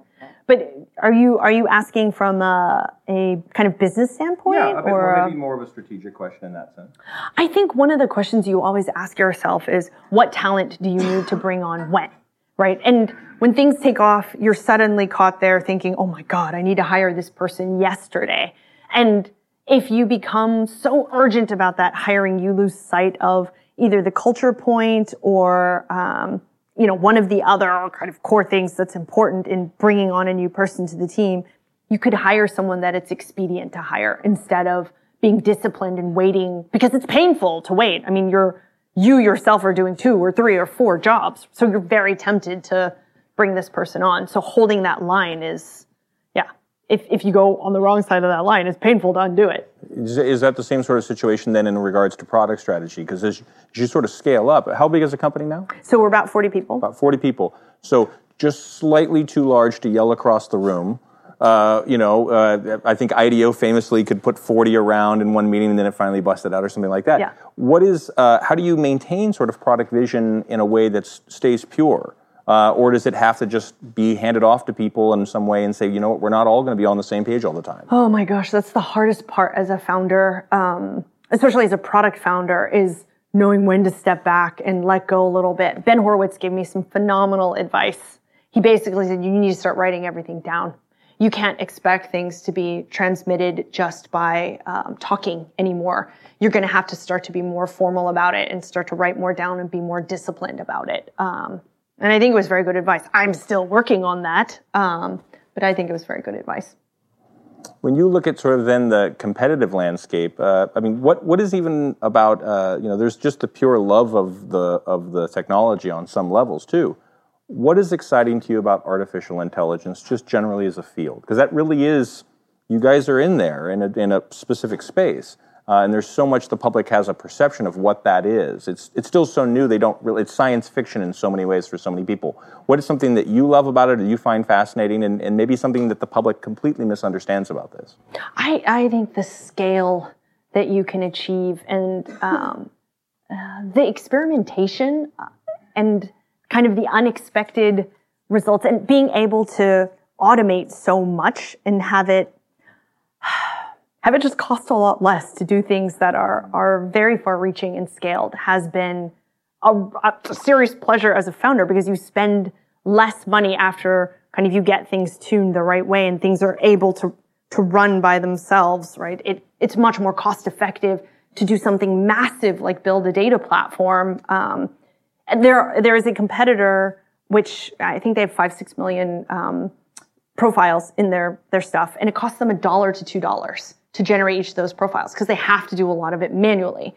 [SPEAKER 3] But are you are you asking from a, a kind of business standpoint,
[SPEAKER 2] yeah, or maybe more of a strategic question in that sense?
[SPEAKER 3] I think one of the questions you always ask yourself is, what talent do you need to bring on when, right? And when things take off, you're suddenly caught there thinking, oh my god, I need to hire this person yesterday, and if you become so urgent about that hiring, you lose sight of either the culture point or um, you know, one of the other kind of core things that's important in bringing on a new person to the team, you could hire someone that it's expedient to hire instead of being disciplined and waiting because it's painful to wait. I mean, you're, you yourself are doing two or three or four jobs. So you're very tempted to bring this person on. So holding that line is, if, if you go on the wrong side of that line, it's painful to undo it.
[SPEAKER 2] Is, is that the same sort of situation then in regards to product strategy? Because as, as you sort of scale up, how big is the company now?
[SPEAKER 3] So we're about 40 people.
[SPEAKER 2] About 40 people. So just slightly too large to yell across the room. Uh, you know, uh, I think IDEO famously could put 40 around in one meeting and then it finally busted out or something like that.
[SPEAKER 3] Yeah.
[SPEAKER 2] What is, uh, how do you maintain sort of product vision in a way that stays pure? Uh, or does it have to just be handed off to people in some way and say, you know what, we're not all going to be on the same page all the time?
[SPEAKER 3] Oh my gosh, that's the hardest part as a founder, um, especially as a product founder, is knowing when to step back and let go a little bit. Ben Horowitz gave me some phenomenal advice. He basically said, you need to start writing everything down. You can't expect things to be transmitted just by um, talking anymore. You're going to have to start to be more formal about it and start to write more down and be more disciplined about it. Um, and I think it was very good advice. I'm still working on that, um, but I think it was very good advice.
[SPEAKER 2] When you look at sort of then the competitive landscape, uh, I mean, what what is even about? Uh, you know, there's just the pure love of the of the technology on some levels too. What is exciting to you about artificial intelligence, just generally as a field? Because that really is, you guys are in there in a, in a specific space. Uh, and there's so much the public has a perception of what that is. It's it's still so new. They don't really. It's science fiction in so many ways for so many people. What is something that you love about it, or you find fascinating, and, and maybe something that the public completely misunderstands about this?
[SPEAKER 3] I I think the scale that you can achieve and um, uh, the experimentation uh, and kind of the unexpected results and being able to automate so much and have it have it just cost a lot less to do things that are are very far reaching and scaled has been a, a, serious pleasure as a founder because you spend less money after kind of you get things tuned the right way and things are able to to run by themselves right? It it's much more cost effective to do something massive like build a data platform. Um, there there is a competitor which I think they have five six million um, profiles in their their stuff and it costs them a dollar to two dollars to generate each of those profiles because they have to do a lot of it manually.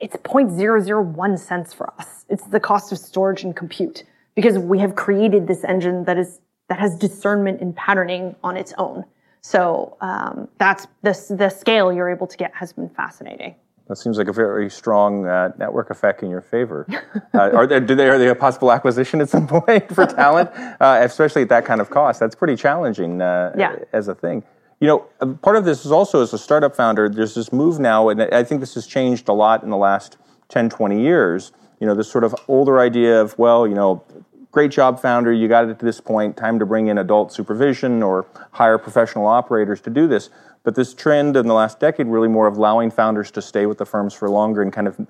[SPEAKER 3] It's 0.001 cents for us. It's the cost of storage and compute because we have created this engine that is that has discernment and patterning on its own. So um, that's the the scale you're able to get has been fascinating.
[SPEAKER 2] That seems like a very strong uh, network effect in your favor. (laughs) uh, are there, do they, are there a possible acquisition at some (laughs) point for talent, uh, especially at that kind of cost? That's pretty challenging uh, yeah. as a thing. You know, uh, part of this is also as a startup founder, there's this move now, and I think this has changed a lot in the last 10, 20 years. You know, this sort of older idea of, well, you know, great job, founder, you got it to this point, time to bring in adult supervision or hire professional operators to do this. But this trend in the last decade, really more of allowing founders to stay with the firms for longer and kind of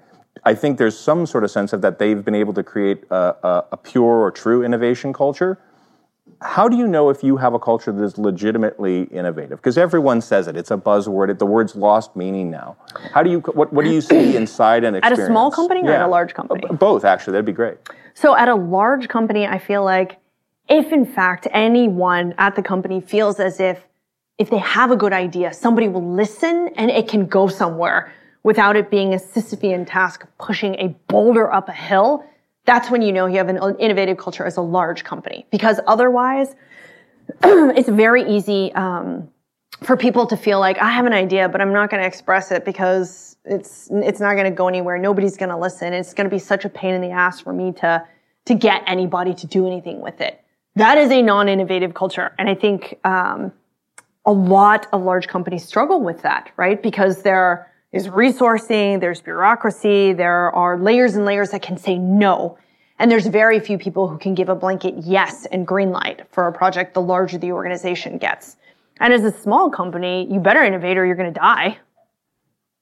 [SPEAKER 2] I think there's some sort of sense of that they've been able to create a, a, a pure or true innovation culture how do you know if you have a culture that is legitimately innovative? Because everyone says it; it's a buzzword. It, the word's lost meaning now. How do you what, what do you see (clears throat) inside an experience?
[SPEAKER 3] At a small company or yeah. at a large company?
[SPEAKER 2] Uh, both, actually. That'd be great.
[SPEAKER 3] So, at a large company, I feel like if in fact anyone at the company feels as if if they have a good idea, somebody will listen and it can go somewhere without it being a Sisyphean task pushing a boulder up a hill that's when you know you have an innovative culture as a large company. Because otherwise (clears throat) it's very easy um, for people to feel like i have an idea but i'm not going to express it because it's it's not going to go anywhere. Nobody's going to listen. It's going to be such a pain in the ass for me to to get anybody to do anything with it. That is a non-innovative culture. And i think um, a lot of large companies struggle with that right? Because they're is resourcing, there's bureaucracy, there are layers and layers that can say no. And there's very few people who can give a blanket yes and green light for a project the larger the organization gets. And as a small company, you better innovate or you're going to die.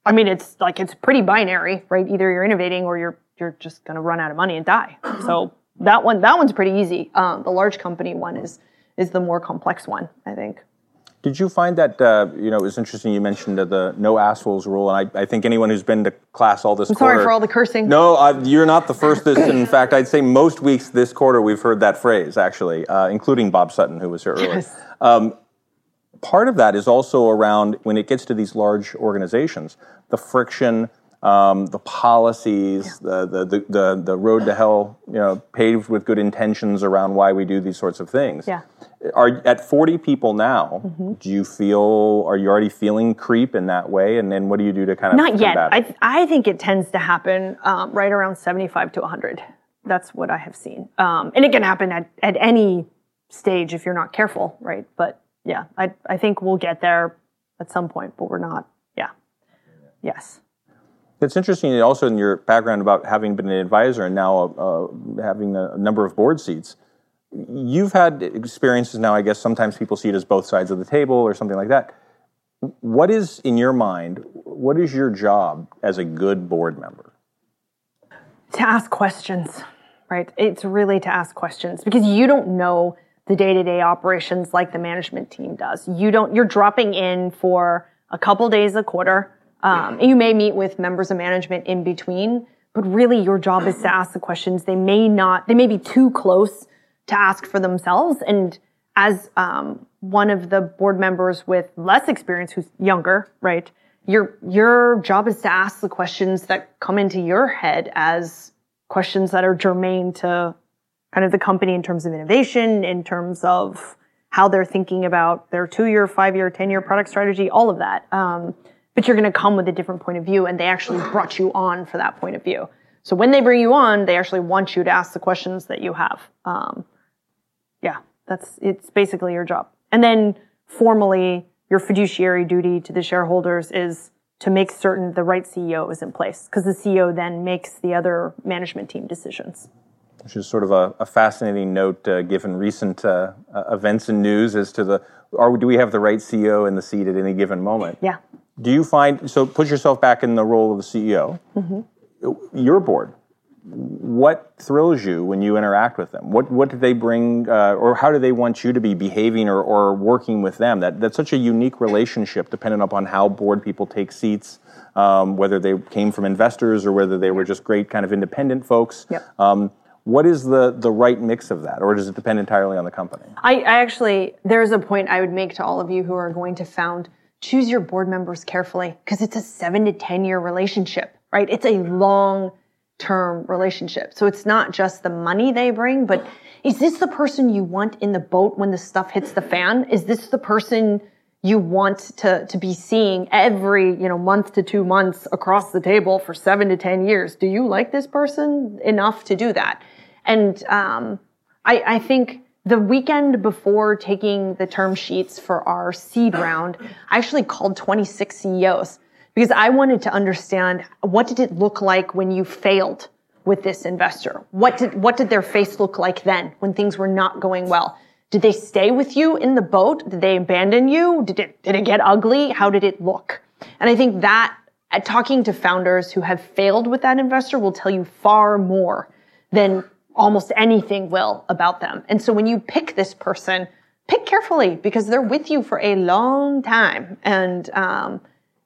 [SPEAKER 3] I mean, it's like, it's pretty binary, right? Either you're innovating or you're, you're just going to run out of money and die. So that one, that one's pretty easy. Um, the large company one is, is the more complex one, I think.
[SPEAKER 2] Did you find that uh, you know it was interesting? You mentioned the no assholes rule, and I, I, think anyone who's been to class all this.
[SPEAKER 3] I'm
[SPEAKER 2] quarter,
[SPEAKER 3] sorry for all the cursing.
[SPEAKER 2] No, uh, you're not the first. This, in fact, I'd say most weeks this quarter we've heard that phrase actually, uh, including Bob Sutton, who was here earlier. Yes. Um, part of that is also around when it gets to these large organizations, the friction um, the policies, yeah. the, the, the, the, road to hell, you know, paved with good intentions around why we do these sorts of things.
[SPEAKER 3] Yeah.
[SPEAKER 2] Are at 40 people now, mm-hmm. do you feel, are you already feeling creep in that way? And then what do you do to kind of
[SPEAKER 3] Not yet. I, I think it tends to happen um, right around 75 to 100. That's what I have seen. Um, and it can happen at, at any stage if you're not careful, right? But yeah, I, I think we'll get there at some point, but we're not. Yeah. Yes.
[SPEAKER 2] It's interesting also in your background about having been an advisor and now uh, having a number of board seats. You've had experiences now, I guess sometimes people see it as both sides of the table or something like that. What is, in your mind, what is your job as a good board member?
[SPEAKER 3] To ask questions, right? It's really to ask questions because you don't know the day to day operations like the management team does. You don't, you're dropping in for a couple days a quarter um, you may meet with members of management in between, but really your job is to ask the questions. They may not, they may be too close to ask for themselves. And as um, one of the board members with less experience, who's younger, right? Your your job is to ask the questions that come into your head as questions that are germane to kind of the company in terms of innovation, in terms of how they're thinking about their two year, five year, ten year product strategy, all of that. Um, but you're going to come with a different point of view, and they actually brought you on for that point of view. So when they bring you on, they actually want you to ask the questions that you have. Um, yeah, that's it's basically your job. And then formally, your fiduciary duty to the shareholders is to make certain the right CEO is in place, because the CEO then makes the other management team decisions.
[SPEAKER 2] Which is sort of a, a fascinating note, uh, given recent uh, uh, events and news as to the, are do we have the right CEO in the seat at any given moment?
[SPEAKER 3] Yeah.
[SPEAKER 2] Do you find so? Put yourself back in the role of the CEO. Mm-hmm. Your board what thrills you when you interact with them? What what do they bring, uh, or how do they want you to be behaving or, or working with them? That that's such a unique relationship, depending upon how board people take seats, um, whether they came from investors or whether they were just great kind of independent folks.
[SPEAKER 3] Yep.
[SPEAKER 2] Um, what is the the right mix of that, or does it depend entirely on the company?
[SPEAKER 3] I, I actually there's a point I would make to all of you who are going to found. Choose your board members carefully because it's a seven to ten year relationship, right? It's a long term relationship. So it's not just the money they bring, but is this the person you want in the boat when the stuff hits the fan? Is this the person you want to, to be seeing every, you know, month to two months across the table for seven to 10 years? Do you like this person enough to do that? And, um, I, I think the weekend before taking the term sheets for our seed round, I actually called 26 CEOs because I wanted to understand what did it look like when you failed with this investor? What did, what did their face look like then when things were not going well? Did they stay with you in the boat? Did they abandon you? Did it, did it get ugly? How did it look? And I think that at talking to founders who have failed with that investor will tell you far more than almost anything will about them. And so when you pick this person, pick carefully because they're with you for a long time. And, um,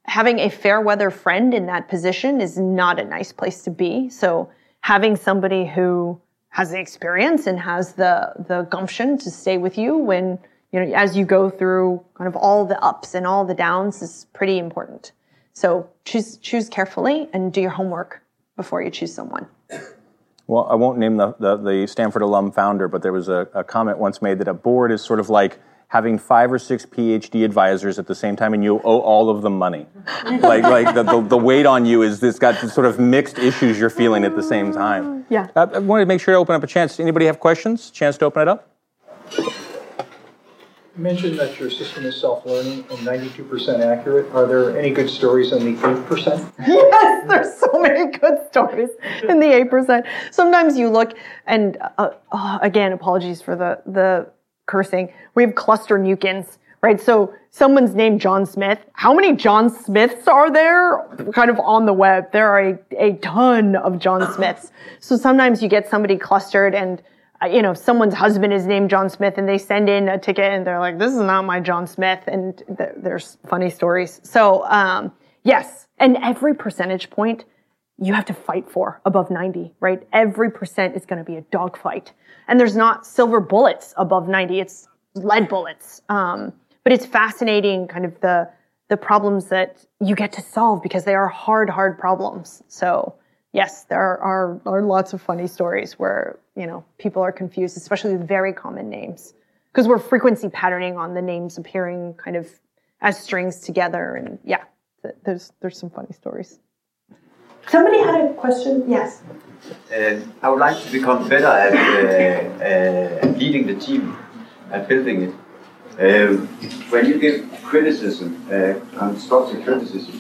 [SPEAKER 3] having a fair weather friend in that position is not a nice place to be. So having somebody who has the experience and has the the gumption to stay with you when you know as you go through kind of all the ups and all the downs is pretty important. So choose choose carefully and do your homework before you choose someone.
[SPEAKER 2] Well, I won't name the, the, the Stanford alum founder, but there was a, a comment once made that a board is sort of like having five or six PhD advisors at the same time, and you owe all of them money. (laughs) like, like the, the, the, weight on you is this got sort of mixed issues you're feeling at the same time.
[SPEAKER 3] Yeah. Uh,
[SPEAKER 2] I wanted to make sure to open up a chance. Anybody have questions? Chance to open it up?
[SPEAKER 6] You mentioned that your system is self-learning and 92% accurate. Are there any good stories on the 8%? (laughs)
[SPEAKER 3] Yes, there's so many good stories in the 8%. Sometimes you look, and uh, uh, again, apologies for the, the cursing. We have cluster Nukins, right? So someone's named John Smith. How many John Smiths are there kind of on the web? There are a, a ton of John (coughs) Smiths. So sometimes you get somebody clustered and uh, you know, someone's husband is named John Smith and they send in a ticket and they're like, this is not my John Smith. And th- there's funny stories. So, um, yes. And every percentage point you have to fight for above 90, right? Every percent is going to be a dogfight. And there's not silver bullets above 90. It's lead bullets. Um, but it's fascinating kind of the, the problems that you get to solve because they are hard, hard problems. So yes, there are, are lots of funny stories where, you know, people are confused, especially with very common names because we're frequency patterning on the names appearing kind of as strings together. And yeah, there's, there's some funny stories. Somebody had a question? Yes.
[SPEAKER 7] Uh, I would like to become better at uh, uh, leading the team, at building it. Uh, when you give criticism, uh, constructive criticism,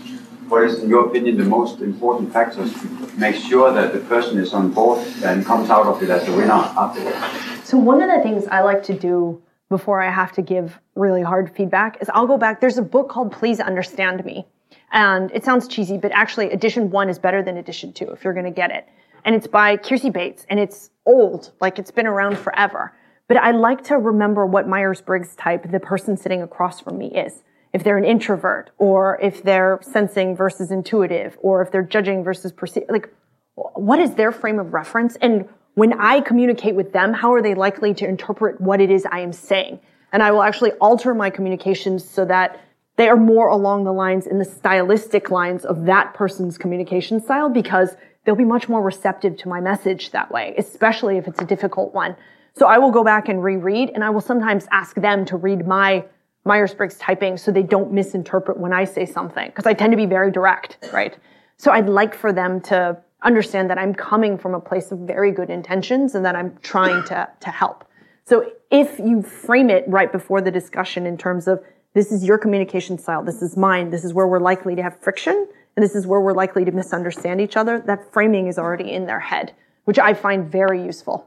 [SPEAKER 7] what is, in your opinion, the most important factors to make sure that the person is on board and comes out of it as a winner afterwards?
[SPEAKER 3] So, one of the things I like to do before I have to give really hard feedback is I'll go back. There's a book called Please Understand Me and it sounds cheesy, but actually edition one is better than edition two if you're going to get it. And it's by Keirsey Bates and it's old, like it's been around forever. But I like to remember what Myers-Briggs type the person sitting across from me is. If they're an introvert or if they're sensing versus intuitive or if they're judging versus perceiving, like what is their frame of reference? And when I communicate with them, how are they likely to interpret what it is I am saying? And I will actually alter my communications so that they are more along the lines in the stylistic lines of that person's communication style because they'll be much more receptive to my message that way, especially if it's a difficult one. So I will go back and reread and I will sometimes ask them to read my Myers-Briggs typing so they don't misinterpret when I say something because I tend to be very direct, right? So I'd like for them to understand that I'm coming from a place of very good intentions and that I'm trying to, to help. So if you frame it right before the discussion in terms of this is your communication style, this is mine, this is where we're likely to have friction, and this is where we're likely to misunderstand each other, that framing is already in their head, which I find very useful.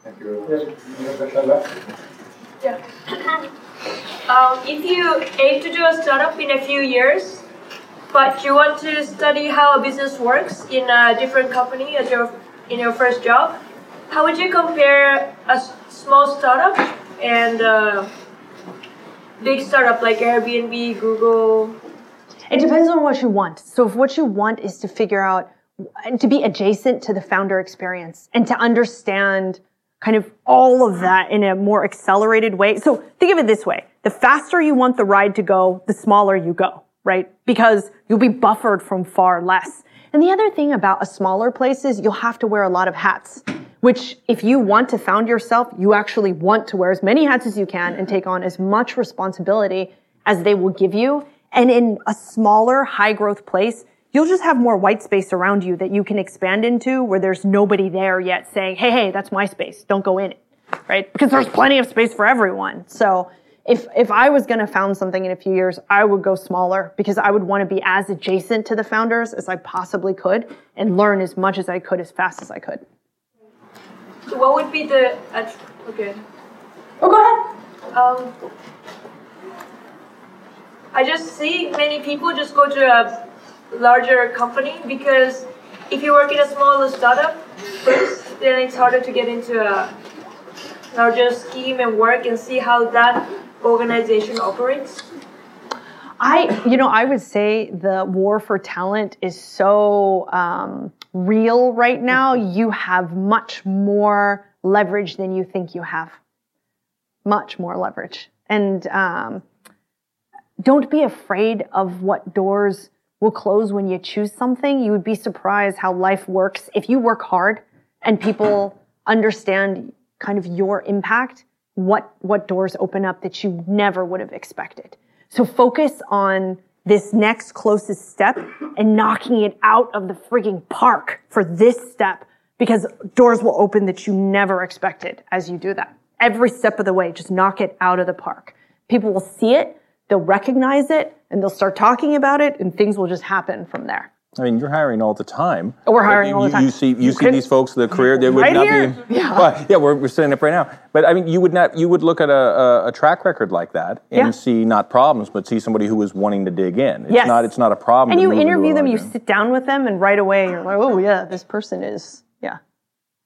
[SPEAKER 6] Thank you.
[SPEAKER 8] Yeah. (coughs) um, if you aim to do a startup in a few years, but you want to study how a business works in a different company as your in your first job, how would you compare a small startup and a big startup like Airbnb, Google?
[SPEAKER 3] It depends on what you want. So if what you want is to figure out and to be adjacent to the founder experience and to understand kind of all of that in a more accelerated way. So think of it this way. The faster you want the ride to go, the smaller you go, right? Because you'll be buffered from far less. And the other thing about a smaller place is you'll have to wear a lot of hats which if you want to found yourself, you actually want to wear as many hats as you can and take on as much responsibility as they will give you. And in a smaller, high growth place, you'll just have more white space around you that you can expand into where there's nobody there yet saying, Hey, hey, that's my space. Don't go in it. Right? Because there's plenty of space for everyone. So if, if I was going to found something in a few years, I would go smaller because I would want to be as adjacent to the founders as I possibly could and learn as much as I could as fast as I could.
[SPEAKER 8] What would be the okay?
[SPEAKER 3] Oh, go ahead.
[SPEAKER 8] Um, I just see many people just go to a larger company because if you work in a smaller startup first, then it's harder to get into a larger scheme and work and see how that organization operates.
[SPEAKER 3] I, you know, I would say the war for talent is so um, real right now, you have much more leverage than you think you have. Much more leverage. And um, don't be afraid of what doors will close when you choose something. You would be surprised how life works if you work hard and people understand kind of your impact, what, what doors open up that you never would have expected. So focus on this next closest step and knocking it out of the freaking park for this step because doors will open that you never expected as you do that. Every step of the way, just knock it out of the park. People will see it, they'll recognize it, and they'll start talking about it, and things will just happen from there.
[SPEAKER 2] I mean, you're hiring all the time.
[SPEAKER 3] Oh, we're hiring
[SPEAKER 2] you,
[SPEAKER 3] all the time.
[SPEAKER 2] You see, you, you see these folks, the career they would
[SPEAKER 3] right
[SPEAKER 2] not
[SPEAKER 3] here.
[SPEAKER 2] be. (laughs)
[SPEAKER 3] Yeah,
[SPEAKER 2] well, yeah, we're, we're setting up right now. But I mean, you would not, you would look at a, a, a track record like that and
[SPEAKER 3] Yeah.
[SPEAKER 2] see not problems, but see somebody who is wanting to dig in. It's
[SPEAKER 3] Yes.
[SPEAKER 2] not, it's not a problem.
[SPEAKER 3] and you interview them, you sit down with them, and right away you're like, oh yeah, this person is yeah,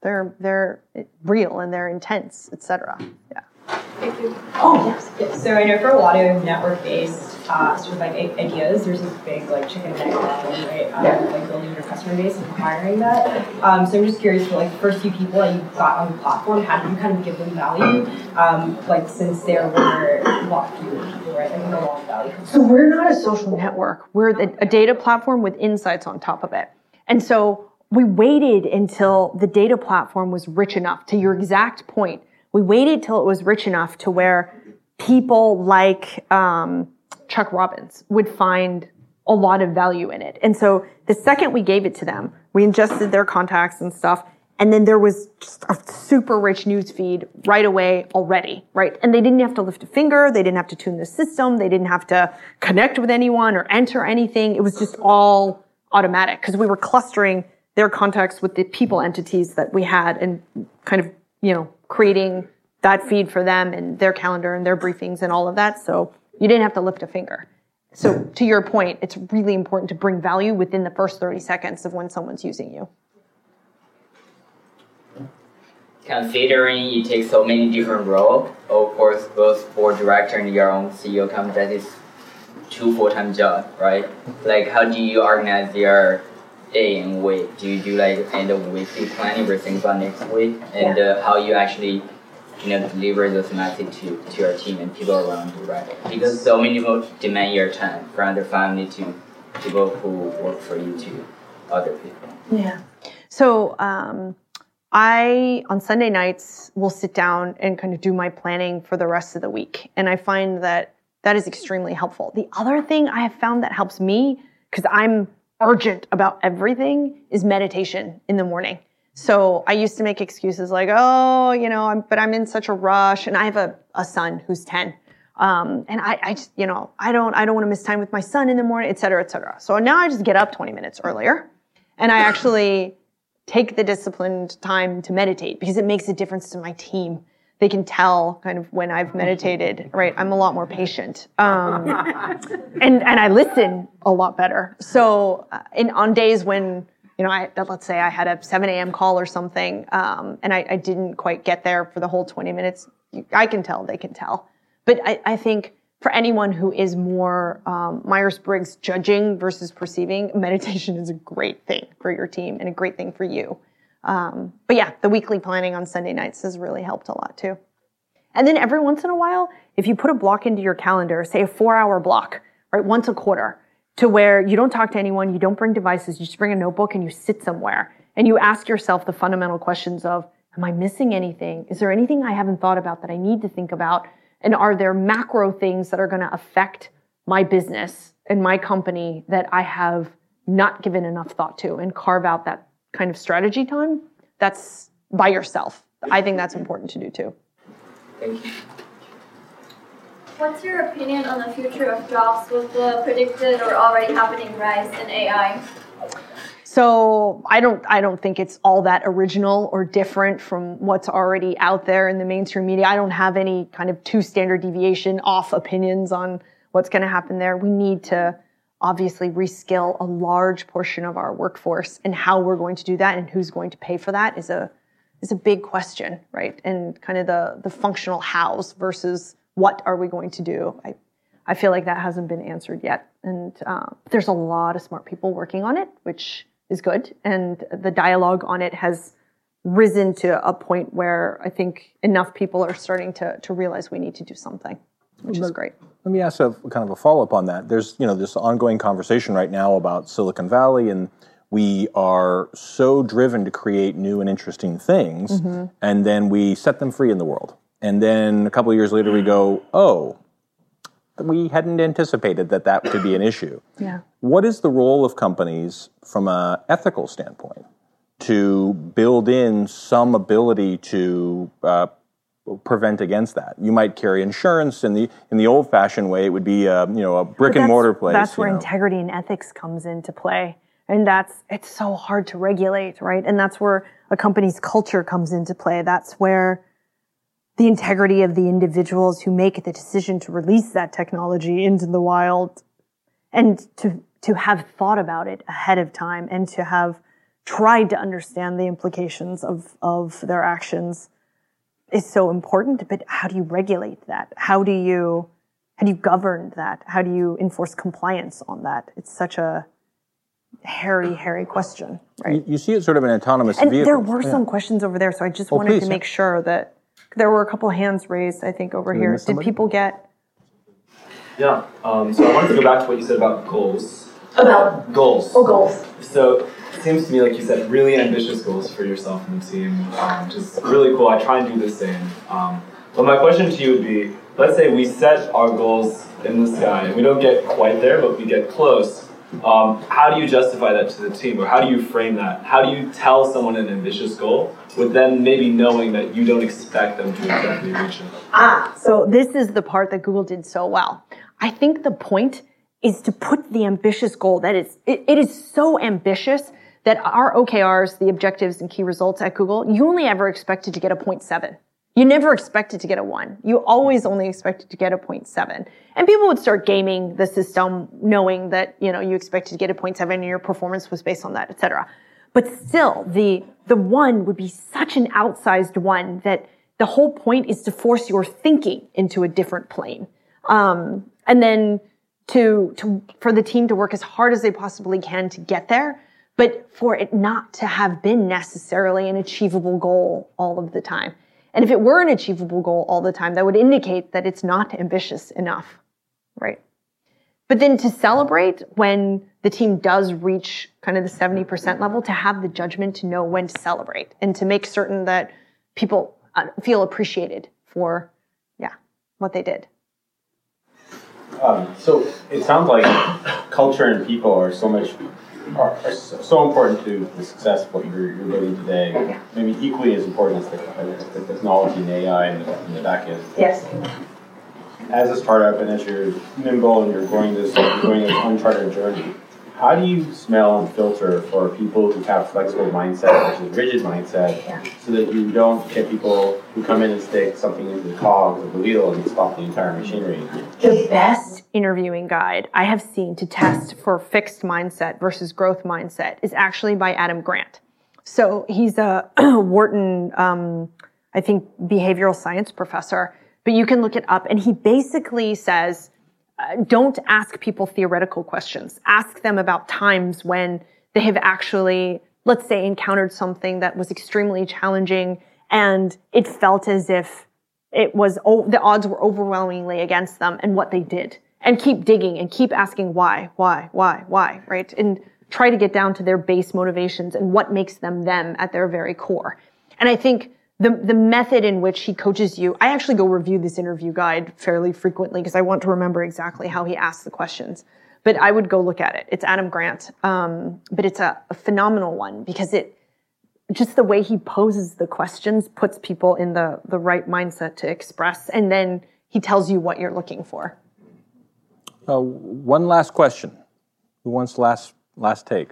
[SPEAKER 3] they're they're real and they're intense, etc. Yeah.
[SPEAKER 8] Thank you.
[SPEAKER 3] Oh yes.
[SPEAKER 9] Yeah, so I know for a lot of network-based uh, sort of like ideas, there's this big like chicken and egg problem, right? Um, Like building your customer base and acquiring that. Um, so I'm just curious for like the first few people that you got on the platform, how did you kind of give them value? Um, like since there were a lot fewer people, right? Like no long value.
[SPEAKER 3] So we're not a social network. We're the, a data platform with insights on top of it. And so we waited until the data platform was rich enough to your exact point. We waited till it was rich enough to where people like um, Chuck Robbins would find a lot of value in it. And so the second we gave it to them, we ingested their contacts and stuff. And then there was just a super rich news feed right away already, right? And they didn't have to lift a finger. They didn't have to tune the system. They didn't have to connect with anyone or enter anything. It was just all automatic because we were clustering their contacts with the people entities that we had and kind of, you know, creating that feed for them and their calendar and their briefings and all of that. So you didn't have to lift a finger. So to your point, it's really important to bring value within the first 30 seconds of when someone's using you.
[SPEAKER 10] considering you take so many different roles, of course, both board director and your own CEO come that is two full-time job, right? Like, how do you organize your day and week? Do you do like end of weekly planning everything about next week, and uh, how you actually you know deliver those message to, to your team and people around you, right? Because so many people demand your time from the family to people who work for you to other people.
[SPEAKER 3] Yeah. So um, I, on Sunday nights, will sit down and kind of do my planning for the rest of the week. And I find that that is extremely helpful. The other thing I have found that helps me, because I'm urgent about everything, is meditation in the morning. So I used to make excuses like, oh, you know, I'm, but I'm in such a rush. And I have a, a son who's 10. Um, and I, I just, you know, I don't, I don't want to miss time with my son in the morning, et cetera, et cetera. So now I just get up 20 minutes earlier and I actually take the disciplined time to meditate because it makes a difference to my team. They can tell kind of when I've meditated, (laughs) right? I'm a lot more patient. Um, (laughs) and, and I listen a lot better. So, uh, in, on days when, you know, I, let's say I had a 7 a.m. call or something, um, and I, I, didn't quite get there for the whole 20 minutes, I can tell, they can tell. But I, I think for anyone who is more um, Myers Briggs judging versus perceiving, (laughs) meditation is a great thing for your team and a great thing for you. Um, but yeah, the weekly planning on Sunday nights has really helped a lot too. And then every once in a while, if you put a block into your calendar, say a four hour block, right, once a quarter, to where you don't talk to anyone, you don't bring devices, you just bring a notebook and you sit somewhere and you ask yourself the fundamental questions of, am I missing anything? Is there anything I haven't thought about that I need to think about? And are there macro things that are going to affect my business and my company that I have not given enough thought to and carve out that kind of strategy time? That's by yourself. I think that's important to do too.
[SPEAKER 10] Thank you.
[SPEAKER 4] What's your opinion on the future of jobs with the predicted or already happening rise in AI?
[SPEAKER 3] So I don't I don't think it's all that original or different from what's already out there in the mainstream media. I don't have any kind of two standard deviation off opinions on what's going to happen there. We need to obviously reskill a large portion of our workforce and how we're going to do that and who's going to pay for that is a is a big question, right? And kind of the the functional hows versus what are we going to do? I I feel like that hasn't been answered yet, and uh, there's a lot of smart people working on it, which is good. And the dialogue on it has risen to a point where I think enough people are starting to, to realize we need to do something, which is great.
[SPEAKER 2] Let me ask a kind of a follow up on that. There's you know this ongoing conversation right now about Silicon Valley, and we are so driven to create new and interesting things, mm-hmm. and then we set them free in the world. And then a couple of years later, we go, oh, we hadn't anticipated that that could be an issue.
[SPEAKER 3] Yeah.
[SPEAKER 2] What is the role of companies from an ethical standpoint to build in some ability to uh, prevent against that? You might carry insurance in the in the old fashioned way. It would be a, you know a brick and mortar place.
[SPEAKER 3] That's where
[SPEAKER 2] know.
[SPEAKER 3] integrity and ethics comes into play, and that's it's so hard to regulate, right? And that's where a company's culture comes into play. That's where the integrity of the individuals who make the decision to release that technology into the wild and to, to have thought about it ahead of time and to have tried to understand the implications of, of their actions is so important. But how do you regulate that? How do you, how do you govern that? How do you enforce compliance on that? It's such a hairy, hairy question, right?
[SPEAKER 2] You, you see it sort of an autonomous
[SPEAKER 3] and
[SPEAKER 2] vehicle.
[SPEAKER 3] there were yeah. some questions over there, so I just wanted please, to make sure that there were a couple of hands raised, I think, over Did here. Did people get?
[SPEAKER 11] Yeah. Um, so I wanted to go back to what you said about goals.
[SPEAKER 3] About
[SPEAKER 11] goals.
[SPEAKER 3] Oh, goals.
[SPEAKER 11] So it seems to me like you set really ambitious goals for yourself and the team, um, which is really cool. I try and do the same. Um, but my question to you would be: Let's say we set our goals in the sky and we don't get quite there, but we get close. Um, how do you justify that to the team, or how do you frame that? How do you tell someone an ambitious goal with them maybe knowing that you don't expect them to exactly reach it?
[SPEAKER 3] Ah, so this is the part that Google did so well. I think the point is to put the ambitious goal that is it, it is so ambitious that our OKRs, the objectives and key results at Google, you only ever expected to get a 0.7. You never expected to get a one. You always only expected to get a 0.7. And people would start gaming the system knowing that, you know, you expected to get a 0.7 and your performance was based on that, et cetera. But still, the, the one would be such an outsized one that the whole point is to force your thinking into a different plane. Um, and then to, to, for the team to work as hard as they possibly can to get there, but for it not to have been necessarily an achievable goal all of the time. And if it were an achievable goal all the time, that would indicate that it's not ambitious enough, right? But then to celebrate when the team does reach kind of the 70% level, to have the judgment to know when to celebrate and to make certain that people uh, feel appreciated for, yeah, what they did.
[SPEAKER 12] Um, so it sounds like culture and people are so much are, are so important to the success of what you're, you're building today. Maybe equally as important as the, as the technology and AI and the, and the back end.
[SPEAKER 3] Yes
[SPEAKER 12] as a startup and as you're nimble and you're going this you're going this uncharted journey, how do you smell and filter for people who have flexible mindset versus rigid mindset yeah. so that you don't get people who come in and stick something into the cogs of the wheel and stop the entire machinery?
[SPEAKER 3] The best interviewing guide I have seen to test for fixed mindset versus growth mindset is actually by Adam Grant. So he's a (clears throat) Wharton, um, I think, behavioral science professor but you can look it up. And he basically says, uh, don't ask people theoretical questions. Ask them about times when they have actually, let's say, encountered something that was extremely challenging and it felt as if it was, the odds were overwhelmingly against them and what they did. And keep digging and keep asking why, why, why, why, right? And try to get down to their base motivations and what makes them them at their very core. And I think the, the method in which he coaches you, I actually go review this interview guide fairly frequently because I want to remember exactly how he asks the questions. But I would go look at it. It's Adam Grant. Um, but it's a, a phenomenal one because it, just the way he poses the questions puts people in the, the right mindset to express. And then he tells you what you're looking for.
[SPEAKER 2] Uh, one last question. Who wants last, last take?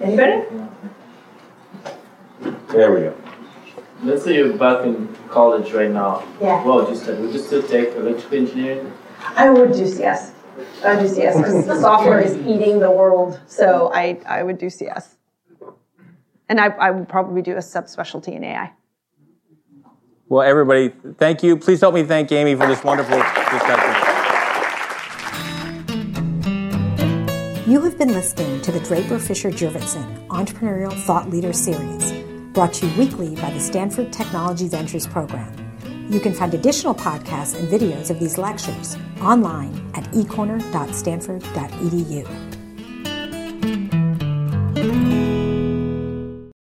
[SPEAKER 3] Anybody?
[SPEAKER 2] There we go.
[SPEAKER 13] Let's say you're back in college right now.
[SPEAKER 3] Yeah.
[SPEAKER 13] What would you study? Would you still take electrical engineering?
[SPEAKER 3] I would do CS. I would do CS because the software is eating the world. So I, I would do CS. And I, I would probably do a subspecialty in AI.
[SPEAKER 2] Well, everybody, thank you. Please help me thank Amy for this wonderful discussion.
[SPEAKER 1] You have been listening to the Draper Fisher Jurvetson Entrepreneurial Thought Leader Series, brought to you weekly by the Stanford Technology Ventures Program. You can find additional podcasts and videos of these lectures online at ecorner.stanford.edu.